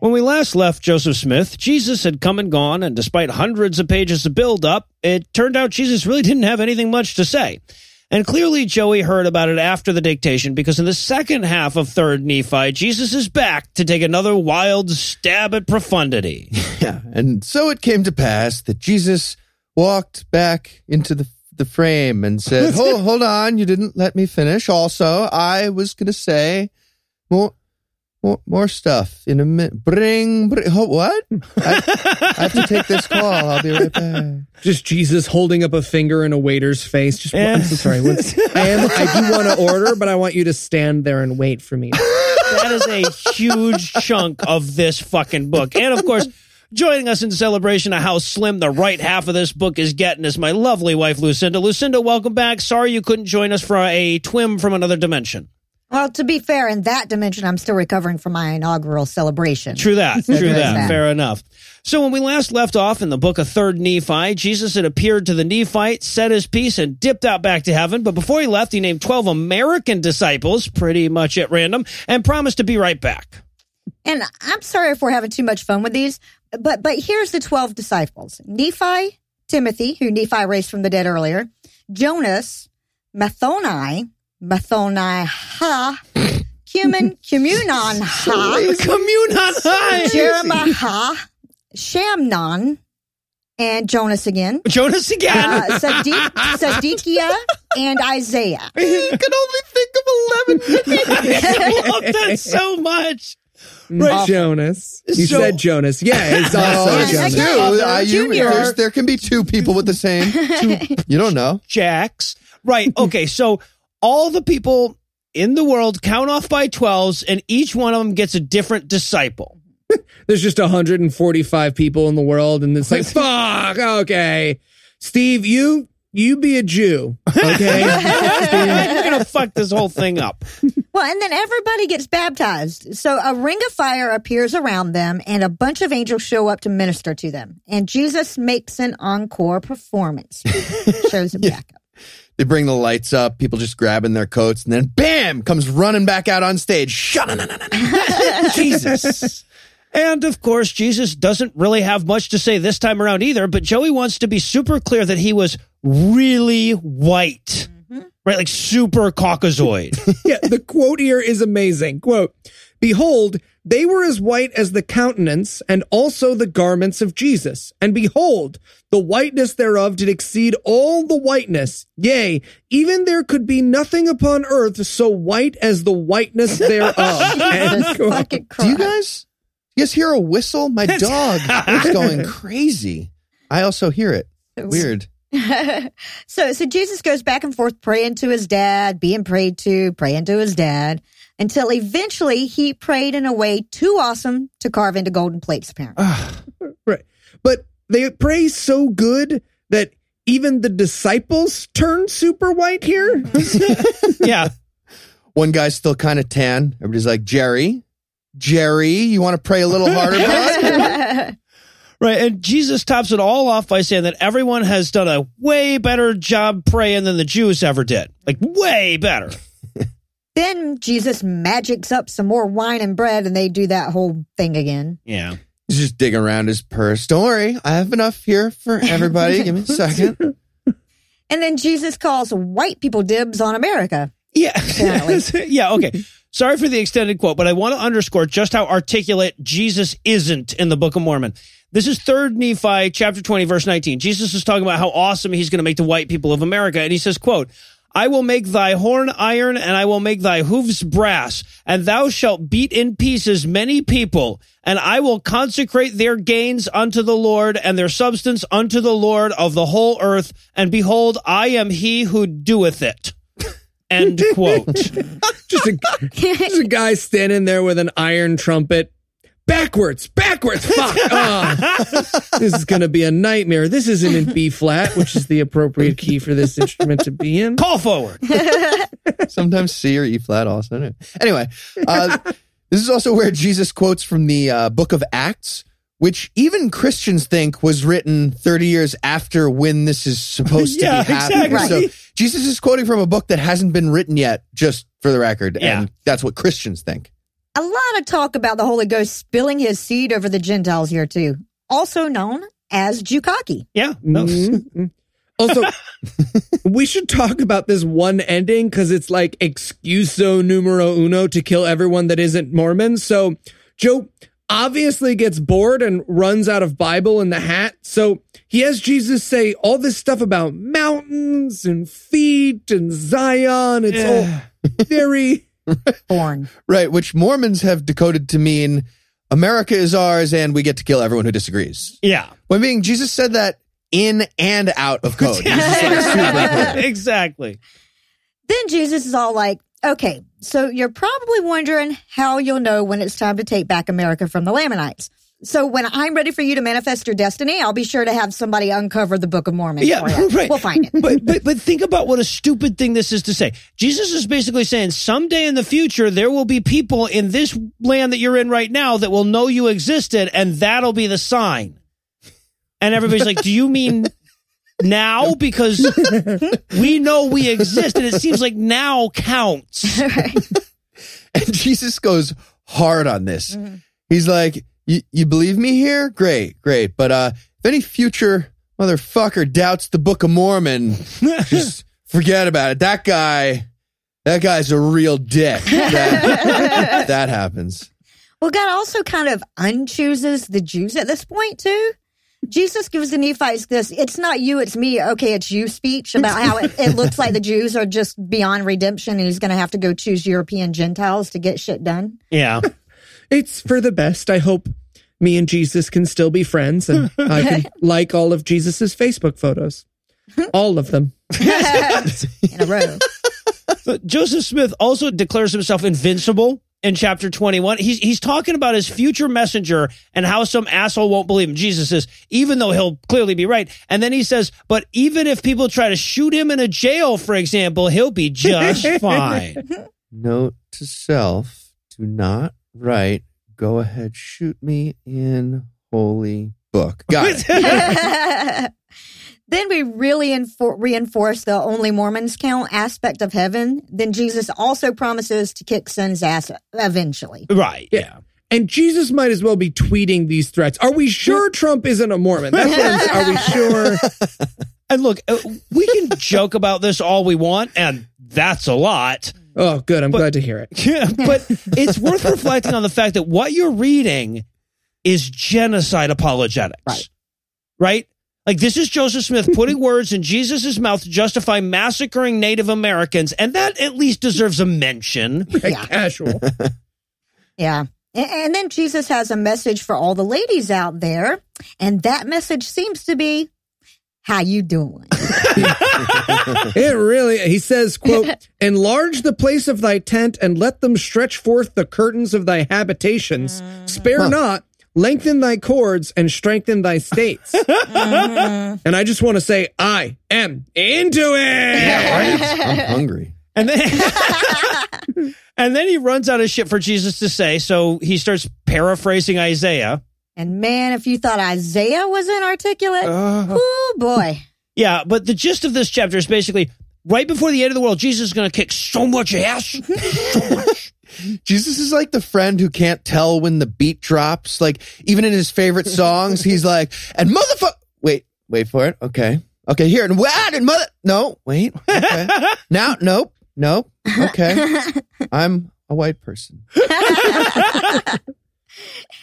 When we last left Joseph Smith, Jesus had come and gone, and despite hundreds of pages of build up, it turned out Jesus really didn't have anything much to say. And clearly, Joey heard about it after the dictation because in the second half of 3rd Nephi, Jesus is back to take another wild stab at profundity.
Yeah. And so it came to pass that Jesus walked back into the the frame and said, "Hold, hold on, you didn't let me finish. Also, I was going to say more, more, more stuff in a minute. Bring, bring. Oh, what? I, I have to take this call. I'll be right back.
Just Jesus holding up a finger in a waiter's face. Just
Yeah.
I'm so sorry. I am. I do want to order, but I want you to stand there and wait for me.
that is a huge chunk of this fucking book. And of course, joining us in celebration of how slim the right half of this book is getting is my lovely wife, Lucinda. Lucinda, welcome back. Sorry you couldn't join us for a twim from another dimension.
Well, to be fair, in that dimension, I'm still recovering from my inaugural celebration.
True that.
So
True that.
that.
Fair enough. So when we last left off in the book of Third Nephi, Jesus had appeared to the Nephite, said his piece, and dipped out back to heaven. But before he left, he named 12 American disciples, pretty much at random, and promised to be right back.
And I'm sorry if we're having too much fun with these, but but here's the 12 disciples. Nephi, Timothy, who Nephi raised from the dead earlier, Jonas, Mathoni, Mathoni ha, Cumin, Cumunon ha,
Communion high.
Jeremiah, Shamnon, and Jonas again.
Jonas again.
Uh, Sadiq, Sadiqiah and Isaiah.
You can only think of 11
I love that so much. Right.
Jonas. You
So-
said Jonas. Yeah, it's also
yeah,
Jonas.
again.
two. Uh, you- there can be two people with the same. Two, you don't know.
Jacks. Right. Okay. So all the people in the world count off by 12s, and each one of them gets a different disciple.
There's just 145 people in the world, and it's like, fuck, okay. Steve, you you be a Jew, okay?
You're going to fuck this whole thing up.
Well, and then everybody gets baptized. So a ring of fire appears around them, and a bunch of angels show up to minister to them. And Jesus makes an encore performance, shows him back up.
They bring the lights up, people just grabbing their coats, and then bam, comes running back out on stage.
Jesus. And of course, Jesus doesn't really have much to say this time around either, but Joey wants to be super clear that he was really white. Mm-hmm. Right? Like super Caucasoid.
yeah, the quote here is amazing. Quote, Behold, they were as white as the countenance and also the garments of Jesus. And behold, the whiteness thereof did exceed all the whiteness. Yea, even there could be nothing upon earth so white as the whiteness thereof. End
Jesus
quote.
fucking
Do you guys, you guys hear a whistle? My dog is going crazy. I also hear it. Weird.
so, so Jesus goes back and forth praying to his dad, being prayed to, praying to his dad, until eventually he prayed in a way too awesome to carve into golden plates, apparently.
Ah, right. But they pray so good that even the disciples turn super white here.
yeah.
One guy's still kind of tan. Everybody's like, Jerry, Jerry, you want to pray a little harder, bud?
Right. And Jesus tops it all off by saying that everyone has done a way better job praying than the Jews ever did. Like, way better.
Then Jesus magics up some more wine and bread, and they do that whole thing again.
Yeah.
He's just digging around his purse. Don't worry, I have enough here for everybody. Give me a second.
And then Jesus calls white people dibs on America.
Yeah. Yeah. Okay. Sorry for the extended quote, but I want to underscore just how articulate Jesus isn't in the Book of Mormon. This is third Nephi chapter 20 verse 19. Jesus is talking about how awesome he's going to make the white people of America. And he says, quote, I will make thy horn iron and I will make thy hoofs brass and thou shalt beat in pieces many people and I will consecrate their gains unto the Lord and their substance unto the Lord of the whole earth. And behold, I am he who doeth it. End quote.
just, a, just a guy standing there with an iron trumpet. Backwards, backwards, fuck. Ah. this is going to be a nightmare. This isn't in B flat, which is the appropriate key for this instrument to be in.
Call forward.
Sometimes C or E flat also. Anyway, uh, this is also where Jesus quotes from the uh, book of Acts, which even Christians think was written 30 years after when this is supposed
Yeah,
to be happening.
exactly.
So Jesus is quoting from a book that hasn't been written yet, just for the record.
Yeah.
And that's what Christians think.
A lot of talk about the Holy Ghost spilling his seed over the Gentiles here, too. Also known as Jukaki.
Yeah. No.
Mhm. Also, we should talk about this one ending because it's like excuso numero uno to kill everyone that isn't Mormon. So Joe obviously gets bored and runs out of Bible in the hat. So he has Jesus say all this stuff about mountains and feet and Zion. It's all very
Born.
Right. Which Mormons have decoded to mean America is ours and we get to kill everyone who disagrees.
Yeah.
When being Jesus said that in and out of code. He like
exactly.
Then Jesus is all like, okay, so you're probably wondering how you'll know when it's time to take back America from the Lamanites. So when I'm ready for you to manifest your destiny, I'll be sure to have somebody uncover the Book of Mormon.
Yeah,
for you.
right.
We'll find it.
But, but but think about what a stupid thing this is to say. Jesus is basically saying someday in the future there will be people in this land that you're in right now that will know you existed, and that'll be the sign. And everybody's like, "Do you mean now? Because we know we exist, and it seems like now counts."
And Jesus goes hard on this. Mm-hmm. He's like, "You you believe me here? Great, great. But uh, if any future motherfucker doubts the Book of Mormon, just forget about it. That guy, that guy's a real dick. That, that happens.
Well, God also kind of unchooses the Jews at this point too. Jesus gives the Nephites this, it's not you, it's me, okay, it's you speech about how it, it looks like the Jews are just beyond redemption and he's going to have to go choose European Gentiles to get shit done.
Yeah.
It's for the best. I hope me and Jesus can still be friends and I can like all of Jesus's Facebook photos. All of them.
in a row.
But Joseph Smith also declares himself invincible in chapter 21. He's, he's talking about his future messenger and how some asshole won't believe him. Jesus says, even though he'll clearly be right. And then he says, but even if people try to shoot him in a jail, for example, he'll be just fine.
Note to self: Do not write. Go ahead, shoot me in holy book. Got it.
then we really infor- reinforce the only Mormons count aspect of heaven. Then Jesus also promises to kick sin's ass eventually.
right. Yeah.
And Jesus might as well be tweeting these threats. Are we sure mm. Trump isn't a Mormon? That's what I'm. Are we sure?
And look, uh, we can joke about this all we want, and that's a lot.
Oh, good. I'm glad to hear it.
Yeah, but it's worth reflecting on the fact that what you're reading is genocide apologetics.
Right.
Right? Like this is Joseph Smith putting words in Jesus' mouth to justify massacring Native Americans, and that at least deserves a mention.
Yeah.
Casual.
Yeah. And then Jesus has a message for all the ladies out there. And that message seems to be, how you doing?
It really, he says, quote, enlarge the place of thy tent and let them stretch forth the curtains of thy habitations. Mm. Spare not, lengthen thy cords and strengthen thy states. Mm-hmm. And I just want to say, I am into it.
I'm hungry.
And then And then he runs out of shit for Jesus to say, so he starts paraphrasing Isaiah.
And man, if you thought Isaiah was inarticulate,
Uh.
oh boy.
Yeah, but the gist of this chapter is basically right before the end of the world, Jesus is going to kick so much ass. so much.
Jesus is like the friend who can't tell when the beat drops. Like even in his favorite songs, he's like, and motherfucker. Wait, wait for it. Okay, okay. Here and what and mother. No, wait. Okay. now, nope, nope. Okay, I'm a white person.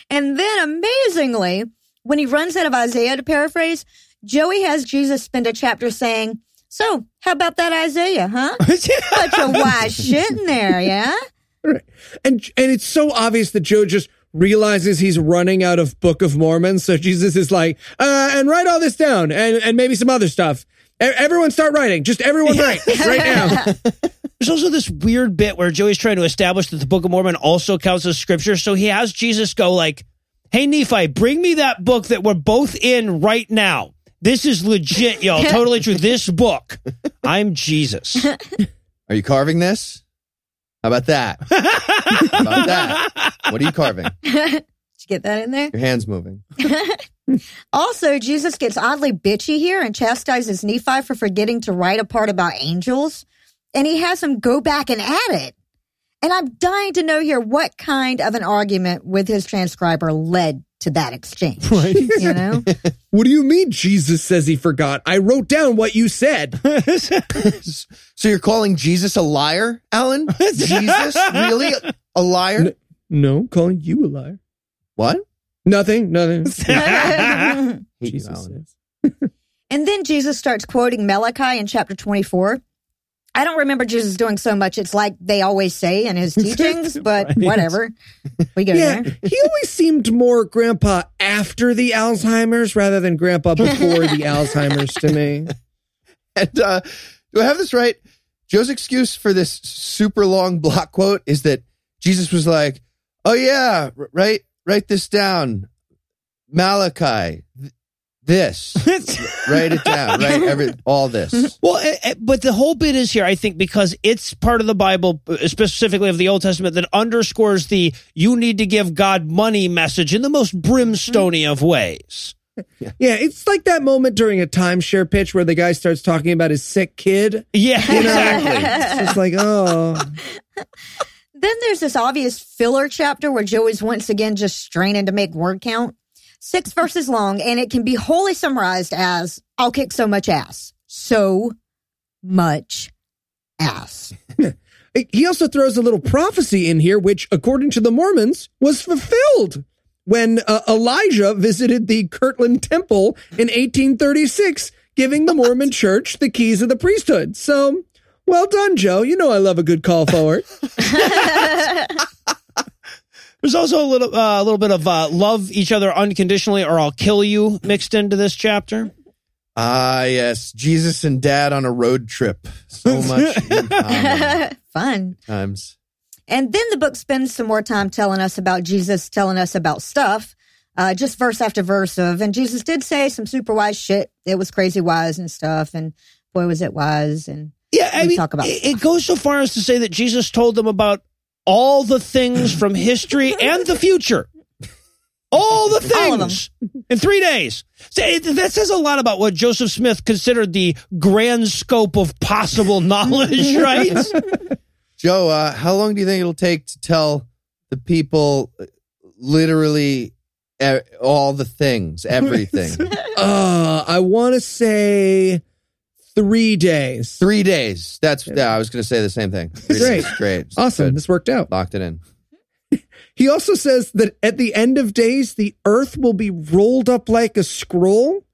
And then amazingly, when he runs out of Isaiah to paraphrase, Joey has Jesus spend a chapter saying, So, how about that Isaiah, huh? Bunch of wise shit in there, yeah?
Right. And and it's so obvious that Joe just realizes he's running out of Book of Mormon. So Jesus is like, uh, and write all this down and, and maybe some other stuff. Everyone start writing. Just everyone write right now.
There's also this weird bit where Joey's trying to establish that the Book of Mormon also counts as scripture. So he has Jesus go like, Hey Nephi, bring me that book that we're both in right now. This is legit, y'all. Totally true. This book. I'm Jesus.
Are you carving this? How about that? How about that? What are you carving?
Did you get that in there?
Your hands moving.
Also, Jesus gets oddly bitchy here and chastises Nephi for forgetting to write a part about angels. And he has him go back and add it. And I'm dying to know here what kind of an argument with his transcriber led to that exchange.
Right.
You know?
What do you mean Jesus says he forgot? I wrote down what you said.
So you're calling Jesus a liar, Alan? Jesus, really a liar?
No, calling you a liar.
What?
Nothing, nothing.
Hate you,
Jesus
And then Jesus starts quoting Malachi in chapter 24. I don't remember Jesus doing so much. It's like they always say in his teachings, but
Right.
whatever. We go
Yeah,
there.
he always seemed more grandpa after the Alzheimer's rather than grandpa before the Alzheimer's to me.
And uh, do I have this right? Joe's excuse for this super long block quote is that Jesus was like, "Oh yeah, r- write write this down. Malachi, th- this, write it down, right? Every, all this.
Well, eh, eh, but the whole bit is here, I think, because it's part of the Bible, uh, specifically of the Old Testament, that underscores the you need to give God money message in the most brimstony of ways.
Yeah, it's like that moment during a timeshare pitch where the guy starts talking about his sick kid.
Yeah,
You know?
exactly.
It's just like, oh,
Then there's this obvious filler chapter where Joey's once again just straining to make word count. Six verses long, and it can be wholly summarized as I'll kick so much ass. So much ass.
he also throws a little prophecy in here, which, according to the Mormons, was fulfilled when uh, Elijah visited the Kirtland Temple in 1836, giving the Mormon church the keys of the priesthood. So, well done, Joe. You know I love a good call forward.
There's also a little, uh, a little bit of uh, love each other unconditionally, or I'll kill you mixed into this chapter.
Ah, yes. Jesus and dad on a road trip. So much
Fun.
times.
And then the book spends some more time telling us about Jesus, telling us about stuff, uh, just verse after verse of, and Jesus did say some super wise shit. It was crazy wise and stuff, and boy was it wise. And
Yeah, I
We
mean,
talk about
it, it goes so far as to say that Jesus told them about all the things from history and the future. All the
All of them.
things in three days. So it- that says a lot about what Joseph Smith considered the grand scope of possible knowledge, right?
Joe, uh, how long do you think it'll take to tell the people uh, literally e- all the things, everything?
Uh, I want to say three days.
Three days. That's, yeah, I was going to say the same thing. Three
Great.
days. Great.
Awesome.
Good.
This worked out.
Locked it in.
He also says that at the end of days, the earth will be rolled up like a scroll.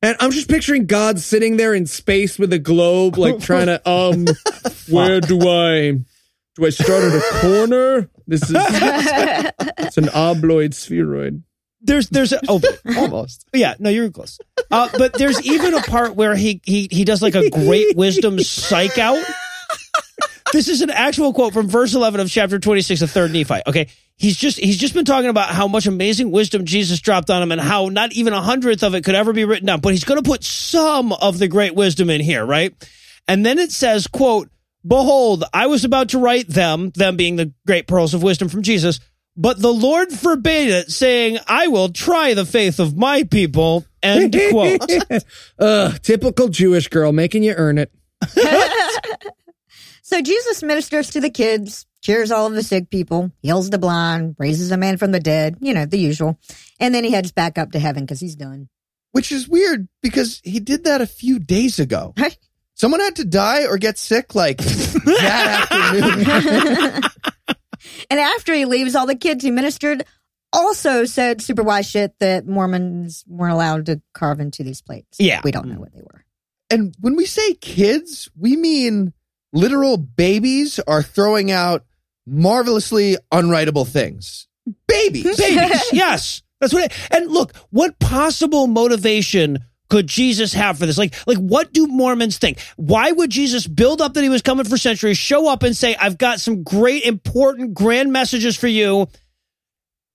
And I'm just picturing God sitting there in space with a globe, like trying to, um, where do I, do I start at a corner? This is, it's an obloid spheroid.
There's, there's a, oh,
Almost.
yeah, no, you're close. Uh, but there's even a part where he, he, he does like a great wisdom psych out. This is an actual quote from verse 11 of chapter 26 of 3rd Nephi. Okay. He's just, he's just been talking about how much amazing wisdom Jesus dropped on him and how not even a hundredth of it could ever be written down, but he's going to put some of the great wisdom in here, right? And then it says, quote, Behold, I was about to write them, them being the great pearls of wisdom from Jesus, but the Lord forbade it, saying, I will try the faith of my people. End quote.
Ugh, typical Jewish girl making you earn it.
so Jesus ministers to the kids, cures all of the sick people, heals the blind, raises a man from the dead, you know, the usual. And then he heads back up to heaven because he's done.
Which is weird because he did that a few days ago.
Right?
Someone had to die or get sick like that afternoon.
And after he leaves, all the kids he ministered also said super wise shit that Mormons weren't allowed to carve into these plates.
Yeah.
We don't know what they were.
And when we say kids, we mean literal babies are throwing out marvelously unwritable things. Babies.
babies. yes, that's what. It, and look, what possible motivation could Jesus have for this? Like, like what do Mormons think? Why would Jesus build up that he was coming for centuries, show up and say, "I've got some great, important, grand messages for you"?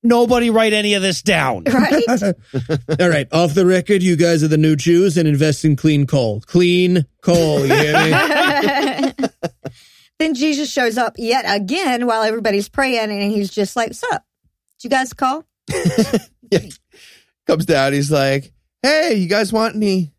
Nobody write any of this down.
Right?
All right, off the record, you guys are the new Jews and invest in clean coal. Clean coal, you hear me?
then Jesus shows up yet again while everybody's praying, and he's just like, Sup? Did you guys call?
Comes down, he's like, Hey, you guys want any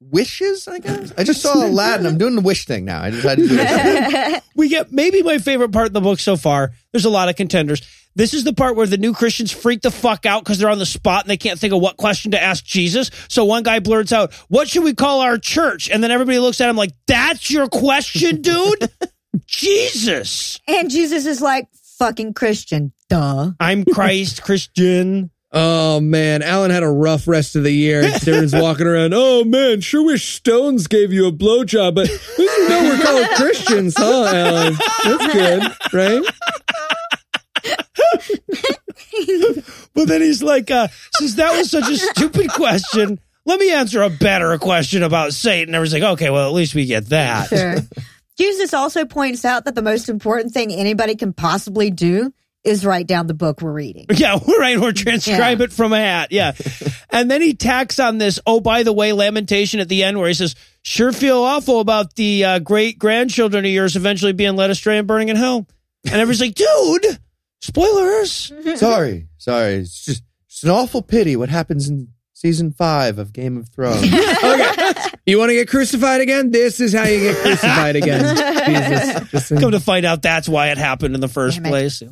wishes? I guess. I just saw Aladdin. I'm doing the wish thing now. I decided to do it.
we get maybe my favorite part in the book so far. There's a lot of contenders. This is the part where the new Christians freak the fuck out because they're on the spot and they can't think of what question to ask Jesus. So one guy blurts out, What should we call our church? And then everybody looks at him like, That's your question, dude? Jesus.
And Jesus is like, fucking Christian. Duh.
I'm Christ Christian.
Oh man, Alan had a rough rest of the year. Darren's walking around. Oh man, sure wish Stones gave you a blowjob, but at least we know we're called Christians, huh, Alan? That's good, right?
But then he's like, uh, since that was such a stupid question, let me answer a better question about Satan. Everyone's like, okay, well, at least we get that.
Sure. Jesus also points out that the most important thing anybody can possibly do is write down the book we're reading.
Yeah, we're right. Or transcribe
Yeah.
it from a hat. Yeah. and then he tacks on this, oh, by the way, lamentation at the end where he says, sure feel awful about the uh, great grandchildren of yours eventually being led astray and burning in hell. And everybody's like, dude, spoilers.
Sorry, sorry. It's just it's an awful pity what happens in season five of Game of Thrones.
Okay. You want to get crucified again? This is how you get crucified again. Jesus.
Come to find out that's why it happened in the first
Damn it.
place.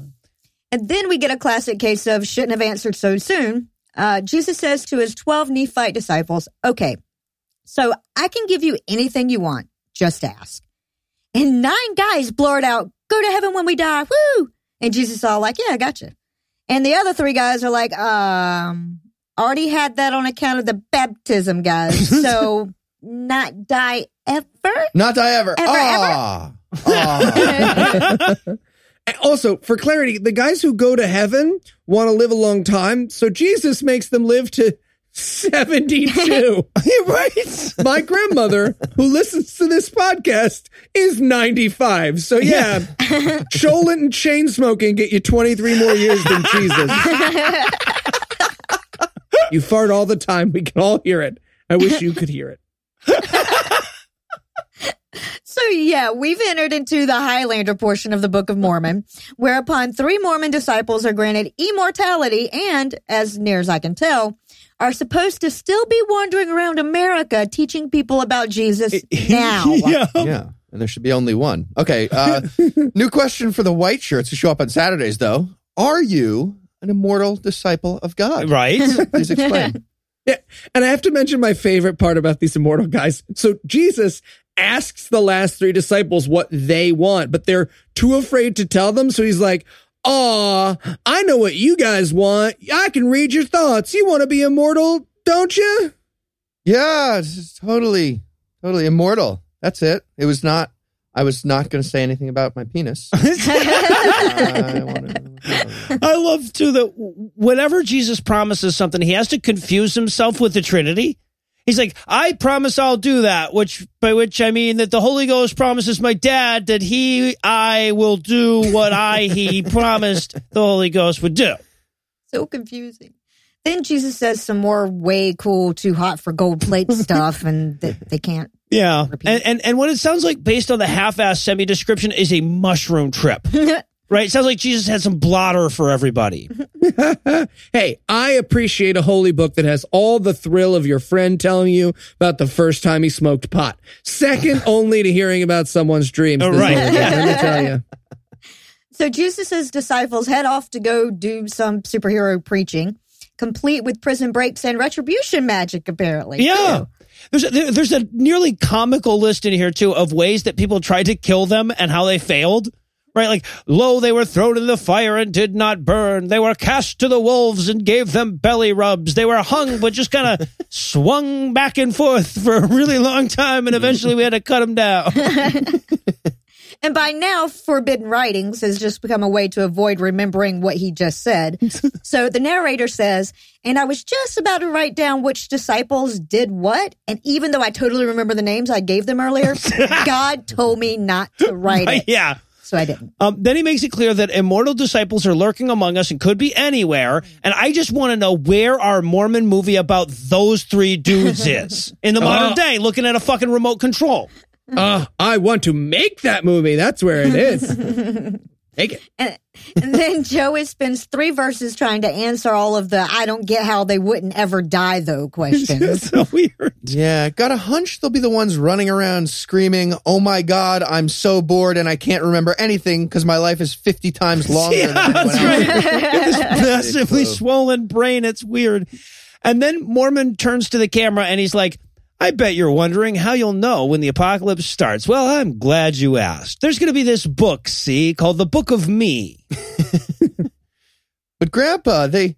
And then we get a classic case of shouldn't have answered so soon. Uh, Jesus says to his 12 Nephite disciples, okay, so I can give you anything you want. Just ask. And nine guys blurt out, go to heaven when we die. Woo! And Jesus is all like, yeah, I got you. And the other three guys are like, um, already had that on account of the baptism, guys. So not die ever?
Not die ever.
Ever,
ah, ah.
Also, for clarity, the guys who go to heaven want to live a long time, so Jesus makes them live to 72.
right?
My grandmother, who listens to this podcast, is 95. So yeah, Cholet and chain smoking get you 23 more years than Jesus. you fart all the time. We can all hear it. I wish you could hear it.
So yeah, we've entered into the Highlander portion of the Book of Mormon, whereupon three Mormon disciples are granted immortality and, as near as I can tell, are supposed to still be wandering around America teaching people about Jesus now.
yeah.
yeah, and there should be only one. Okay, uh, new question for the white shirts who show up on Saturdays, though. Are you an immortal disciple of God?
Right?
Please explain.
Yeah. And I have to mention my favorite part about these immortal guys. So Jesus asks the last three disciples what they want, but they're too afraid to tell them. So he's like, Aw, I know what you guys want. I can read your thoughts. You want to be immortal, don't you?
Yeah, totally, totally immortal. That's it. It was not. I was not going to say anything about my penis. Uh, I wanna-
I love too that whenever Jesus promises something, he has to confuse himself with the Trinity. He's like, I promise I'll do that, which by which I mean that the Holy Ghost promises my dad that he I will do what I he promised the Holy Ghost would do.
So confusing. Then Jesus says some more way cool, too hot for gold plate stuff, and that they can't.
Yeah.
Repeat.
And, and and what it sounds like based on the half-ass semi description is a mushroom trip. right? Sounds like Jesus had some blotter for everybody.
hey, I appreciate a holy book that has all the thrill of your friend telling you about the first time he smoked pot. Second only to hearing about someone's dreams.
Oh, right.
holy Let me tell you.
So Jesus' disciples head off to go do some superhero preaching, complete with prison breaks and retribution magic, apparently.
Yeah. There's a, there's a nearly comical list in here too of ways that people tried to kill them and how they failed. Right, like lo, they were thrown in the fire and did not burn. They were cast to the wolves and gave them belly rubs. They were hung, but just kind of swung back and forth for a really long time, and eventually we had to cut them down.
And by now, forbidden writings has just become a way to avoid remembering what he just said. so the narrator says, and I was just about to write down which disciples did what. And even though I totally remember the names I gave them earlier, God told me not to write it.
yeah.
So I didn't.
Um, then he makes it clear that immortal disciples are lurking among us and could be anywhere. And I just want to know where our Mormon movie about those three dudes is in the modern
Oh.
day, looking at a fucking remote control.
Uh, I want to make that movie. That's where it is. Make it.
And, and then Joey spends three verses trying to answer all of the I don't get how they wouldn't ever die though questions.
so weird.
yeah, got a hunch they'll be the ones running around screaming, "Oh my God, I'm so bored and I can't remember anything because my life is 50 times longer."
Yeah,
than
that's
else's."
right. this massively swollen brain. It's weird. And then Mormon turns to the camera and he's like, I bet you're wondering how you'll know when the apocalypse starts. Well, I'm glad you asked. There's going to be this book, see, called The Book of Me.
But Grandpa, they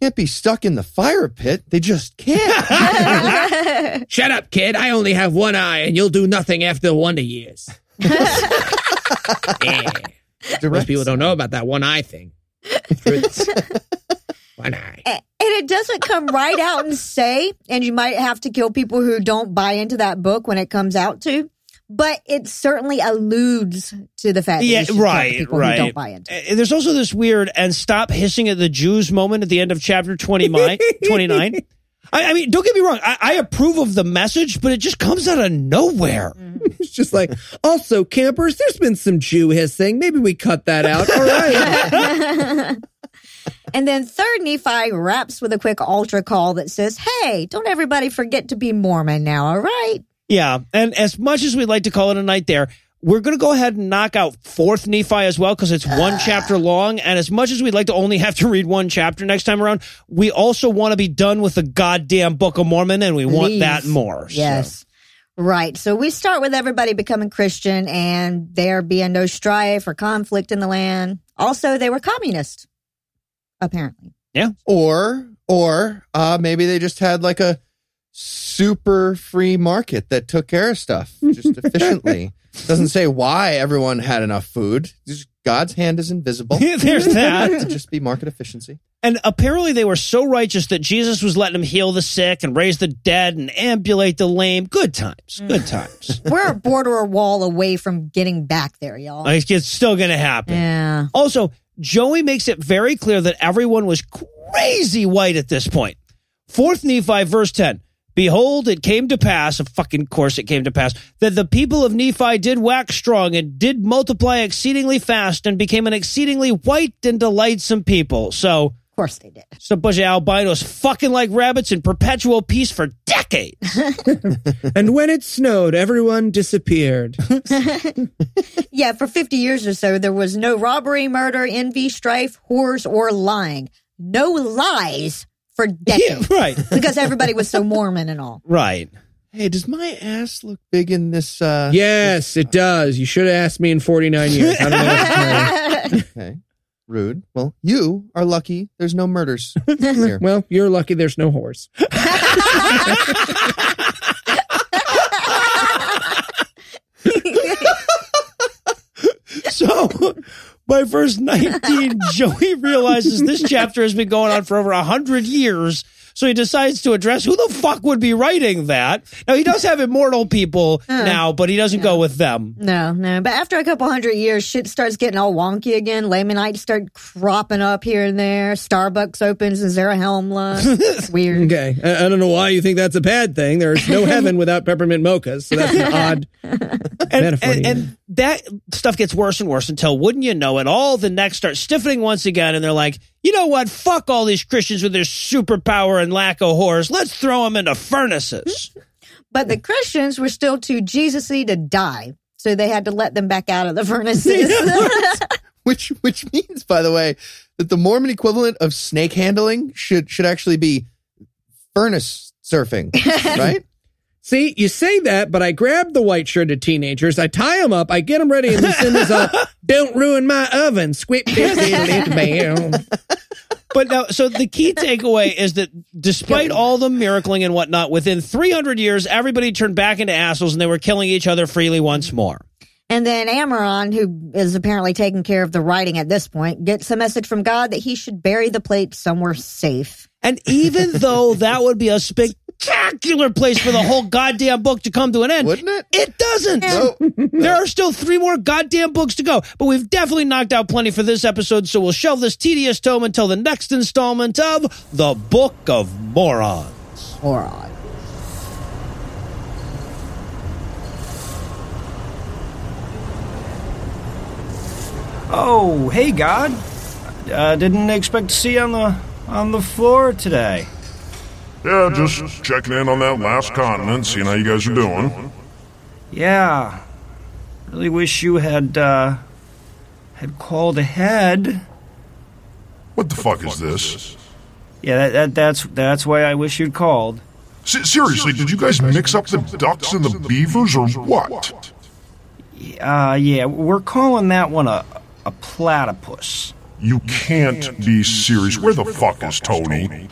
can't be stuck in the fire pit. They just can't.
Shut up, kid. I only have one eye, and you'll do nothing after the wonder years. yeah. Most people don't know about that one eye thing. One eye.
and it doesn't come right out and say, and you might have to kill people who don't buy into that book when it comes out to. but it certainly alludes to the fact that
Yeah,
you should talk
right,
people
right.
who don't buy into. it.
There's also this weird and stop hissing at the Jews moment at the end of chapter 20, 29. I, I mean, don't get me wrong. I, I approve of the message, but it just comes out of nowhere. Mm-hmm.
It's just like, also, campers, there's been some Jew hissing. Maybe we cut that out. All right.
And then third Nephi wraps with a quick altar call that says, "Hey, don't everybody forget to be Mormon now, all right?"
Yeah. And as much as we'd like to call it a night there, we're going to go ahead and knock out fourth Nephi as well because it's one ah. chapter long. And as much as we'd like to only have to read one chapter next time around, we also want to be done with the goddamn Book of Mormon and we want that more. So-
Yes. Right. So we start with everybody becoming Christian and there being no strife or conflict in the land. Also, they were communist, apparently. Yeah.
Or or uh maybe they just had like a super free market that took care of stuff just efficiently. Doesn't say why everyone had enough food. Just God's hand is invisible.
There's that.
to just be market efficiency.
And apparently they were so righteous that Jesus was letting them heal the sick and raise the dead and ambulate the lame. Good times. Good times.
We're a border or wall away from getting back there, y'all.
Like, it's still going to happen.
yeah.
Also, Joey makes it very clear that everyone was crazy white at this point. Fourth Nephi, verse 10. Behold, it came to pass, of fucking course it came to pass, that the people of Nephi did wax strong and did multiply exceedingly fast and became an exceedingly white and delightsome people. So,
course they did.
so a bunch of albinos fucking like rabbits in perpetual peace for decades.
and when it snowed, everyone disappeared.
Yeah, for 50 years or so, there was no robbery, murder, envy, strife, whores, or lying. No lies for decades.
yeah,
decades.
right,
because everybody was so Mormon and all.
right.
Hey, does my ass look big in this uh
yes, it does. You should have asked me in 49 years. I don't know what to tell you.
Okay. Rude. Well, you are lucky there's no murders here.
Well, you're lucky there's no horse.
So by verse 19, Joey realizes this chapter has been going on for over a hundred years. So he decides to address who the fuck would be writing that. Now he does have immortal people now, but he doesn't go with them.
No, no. But after a couple hundred years, shit starts getting all wonky again. Lamanites start cropping up here and there. Starbucks opens and in Zarahemla. It's weird.
Okay. I, I don't know why you think that's a bad thing. There's no heaven without peppermint mochas. So that's an odd
And,
metaphor.
and, and that stuff gets worse and worse until, wouldn't you know it, all the necks start stiffening once again. And they're like, you know what? Fuck all these Christians with their superpower and lack of horrors. Let's throw them into furnaces.
But the Christians were still too Jesus-y to die. So they had to let them back out of the furnaces.
which which means by the way that the Mormon equivalent of snake handling should should actually be furnace surfing, right?
See, you say that, but I grab the white shirted teenagers, I tie them up, I get them ready, and they send us a don't ruin my oven. Squip, dip, diddly, bam.
But now, so the key takeaway is that despite all the miracling and whatnot, within 300 years, everybody turned back into assholes and they were killing each other freely once more.
And then Ammaron, who is apparently taking care of the writing at this point, gets a message from God that he should bury the plate somewhere safe.
And even though that would be a spectacular place for the whole goddamn book to come to an end,
Wouldn't it?
it doesn't.
No.
There are still three more goddamn books to go, but we've definitely knocked out plenty for this episode, so we'll shelve this tedious tome until the next installment of The Book of Morons.
Morons.
Oh, hey, God. Uh, didn't expect to see you on the on the floor today.
Yeah, just checking in on that last continent, seeing how you guys are doing.
Yeah, really wish you had uh, had called ahead.
What the fuck is this?
Yeah, that, that, that's that's why I wish you'd called.
Se- seriously, did you guys mix up the ducks and the beavers or what?
Uh, yeah, we're calling that one a a platypus.
You can't be serious. Where the fuck is Tony?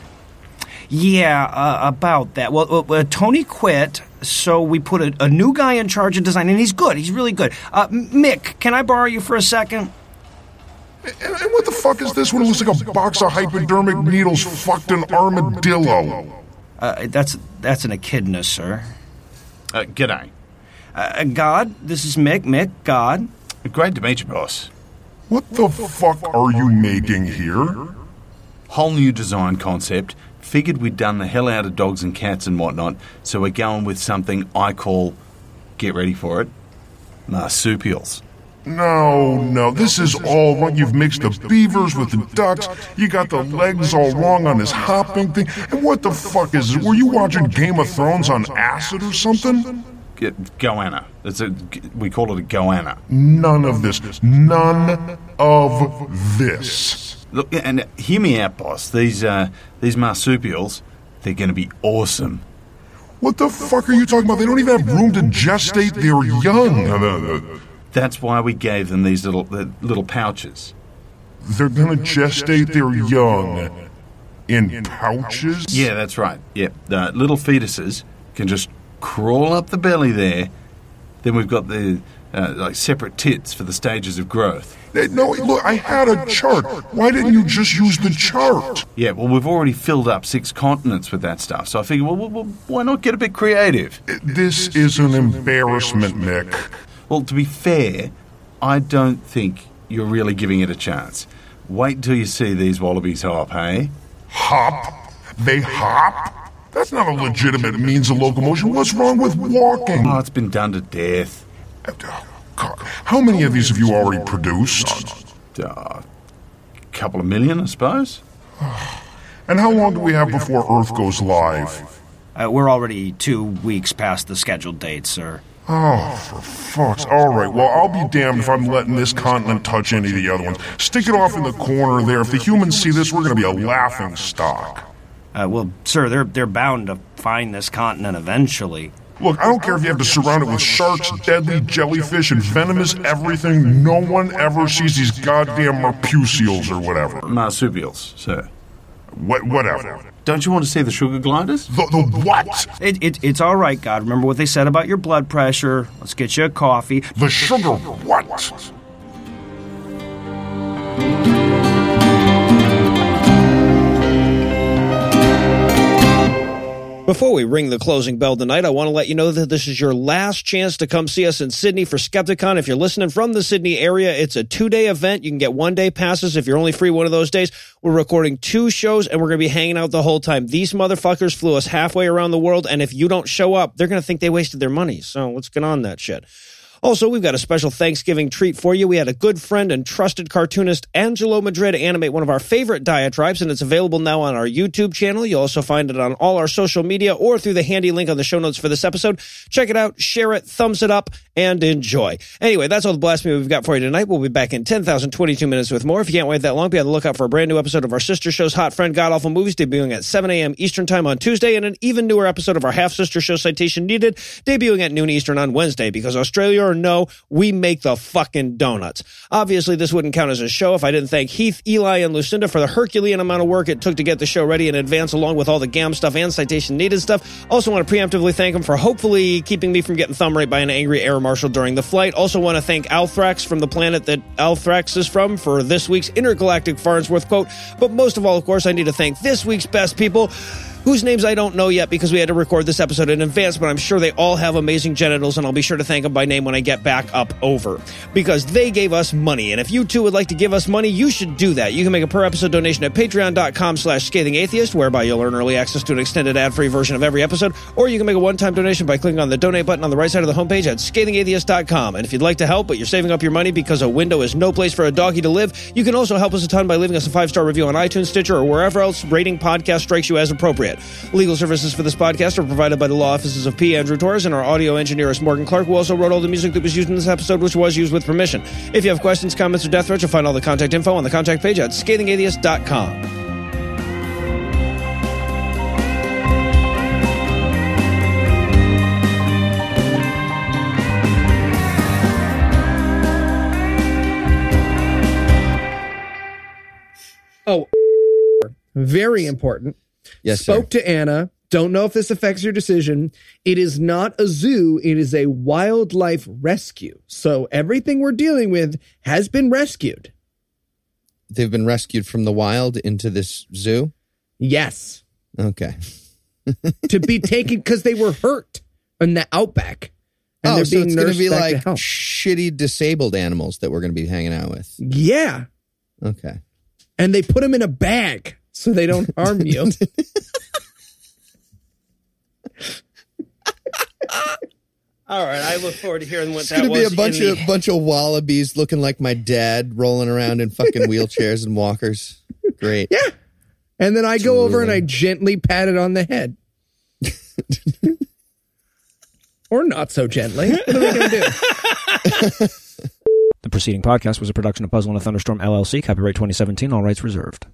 Yeah, uh, about that. Well, uh, uh, Tony quit, so we put a, a new guy in charge of design, and he's good. He's really good. Uh, Mick, can I borrow you for a second?
And, and what the fuck is this when it looks like a box of hypodermic needles fucked an armadillo?
Uh, that's that's an echidna, sir.
Uh, g'day.
Uh, God, this is Mick. Mick, God.
Great to meet you, boss.
What the fuck are you making here?
Whole new design concept. Figured we'd done the hell out of dogs and cats and whatnot, so we're going with something I call, get ready for it, marsupials.
No, no, this is all wrong. You've mixed the beavers with the ducks. You got the legs all wrong on this hopping thing. And what the fuck is it? Were you watching Game of Thrones on acid or something?
Get, goanna. It's a, we call it a goanna.
None of this. None of this.
Look, and hear me out, boss. These uh, these marsupials, they're going to be awesome.
What the fuck are you talking about? They don't even have room to gestate their young.
That's why we gave them these little the little pouches.
They're gonna gestate their young in pouches?
Yeah, that's right. Yeah, the little fetuses can just crawl up the belly there. Then we've got the uh, like separate tits for the stages of growth.
No, look, I had a chart. Why didn't you just use the chart?
Yeah, well, we've already filled up six continents with that stuff, so I figured, well, well, well why not get a bit creative?
This is an embarrassment, Nick.
Well, to be fair, I don't think you're really giving it a chance. Wait till you see these wallabies hop, hey?
Hop? They hop? That's not a legitimate means of locomotion. What's wrong with walking?
Oh, it's been done to death.
God, How many of these have you already produced?
Uh, couple of million, I suppose.
And how long do we have before Earth goes live?
Uh, we're already two weeks past the scheduled date, sir.
Oh, for fuck's All right, well, I'll be damned if I'm letting this continent touch any of the other ones. Stick it off in the corner there. If the humans see this, we're going to be a laughing stock.
Uh, well, sir, they're they're bound to find this continent eventually.
Look, I don't care if you have to surround it with sharks, deadly jellyfish, and venomous everything. No one ever sees these goddamn marsupials or whatever.
Marsupials, sir.
What, whatever.
Don't you want to see the sugar gliders?
The, the what?
It, it, it's all right, God. Remember what they said about your blood pressure. Let's get you a coffee.
The sugar what?
Before we ring the closing bell tonight, I want to let you know that this is your last chance to come see us in Sydney for Skepticon. If you're listening from the Sydney area, it's a two day event. You can get one day passes if you're only free one of those days. We're recording two shows and we're going to be hanging out the whole time. These motherfuckers flew us halfway around the world, and if you don't show up, they're going to think they wasted their money. So let's get on that shit. Also, we've got a special Thanksgiving treat for you. We had a good friend and trusted cartoonist Angelo Madrid animate one of our favorite diatribes, and it's available now on our YouTube channel. You'll also find it on all our social media or through the handy link on the show notes for this episode. Check it out, share it, thumbs it up, and enjoy. Anyway, that's all the blasphemy we've got for you tonight. We'll be back in 10,022 minutes with more. If you can't wait that long, be on the lookout for a brand new episode of our sister show's Hot Friend God Awful Movies debuting at 7 a.m. Eastern Time on Tuesday, and an even newer episode of our half sister show Citation Needed debuting at noon Eastern on Wednesday. Because Australia or no, we make the fucking donuts. Obviously, this wouldn't count as a show if I didn't thank Heath, Eli, and Lucinda for the Herculean amount of work it took to get the show ready in advance, along with all the GAM stuff and citation needed stuff. Also, want to preemptively thank them for hopefully keeping me from getting thumb raped by an angry air marshal during the flight. Also, want to thank Althrax from the planet that Althrax is from for this week's intergalactic Farnsworth quote. But most of all, of course, I need to thank this week's best people whose names I don't know yet because we had to record this episode in advance, but I'm sure they all have amazing genitals, and I'll be sure to thank them by name when I get back up over. Because they gave us money, and if you too would like to give us money, you should do that. You can make a per episode donation at patreon.com slash scathing atheist, whereby you'll earn early access to an extended ad-free version of every episode, or you can make a one-time donation by clicking on the donate button on the right side of the homepage at scathingatheist.com. And if you'd like to help, but you're saving up your money because a window is no place for a doggy to live, you can also help us a ton by leaving us a five-star review on iTunes, Stitcher, or wherever else rating podcast strikes you as appropriate. Legal services for this podcast are provided by the law offices of P. Andrew Torrez, and our audio engineer is Morgan Clark, who also wrote all the music that was used in this episode, which was used with permission. If you have questions, comments, or death threats, you'll find all the contact info on the contact page at scathingatheist.com.
Oh, very important.
Yes,
Spoke to Anna. Don't know if this affects your decision. It is not a zoo, it is a wildlife rescue. So everything we're dealing with has been rescued.
They've been rescued from the wild into this zoo.
Yes.
Okay.
to be taken because they were hurt in the outback. And
oh,
they're
so
being
it's going to be like
to
shitty disabled animals that we're going to be hanging out with.
Yeah.
Okay.
And they put them in a bag so they don't harm you.
All right, I look forward to hearing what
It's
that
going to be a bunch of
the-
bunch of wallabies looking like my dad, rolling around in fucking wheelchairs and walkers. Great.
Yeah. And then I go over and I gently pat it on the head. or not so gently. What are they going to do?
The preceding podcast was a production of Puzzle and a Thunderstorm LLC, copyright 2017, all rights reserved.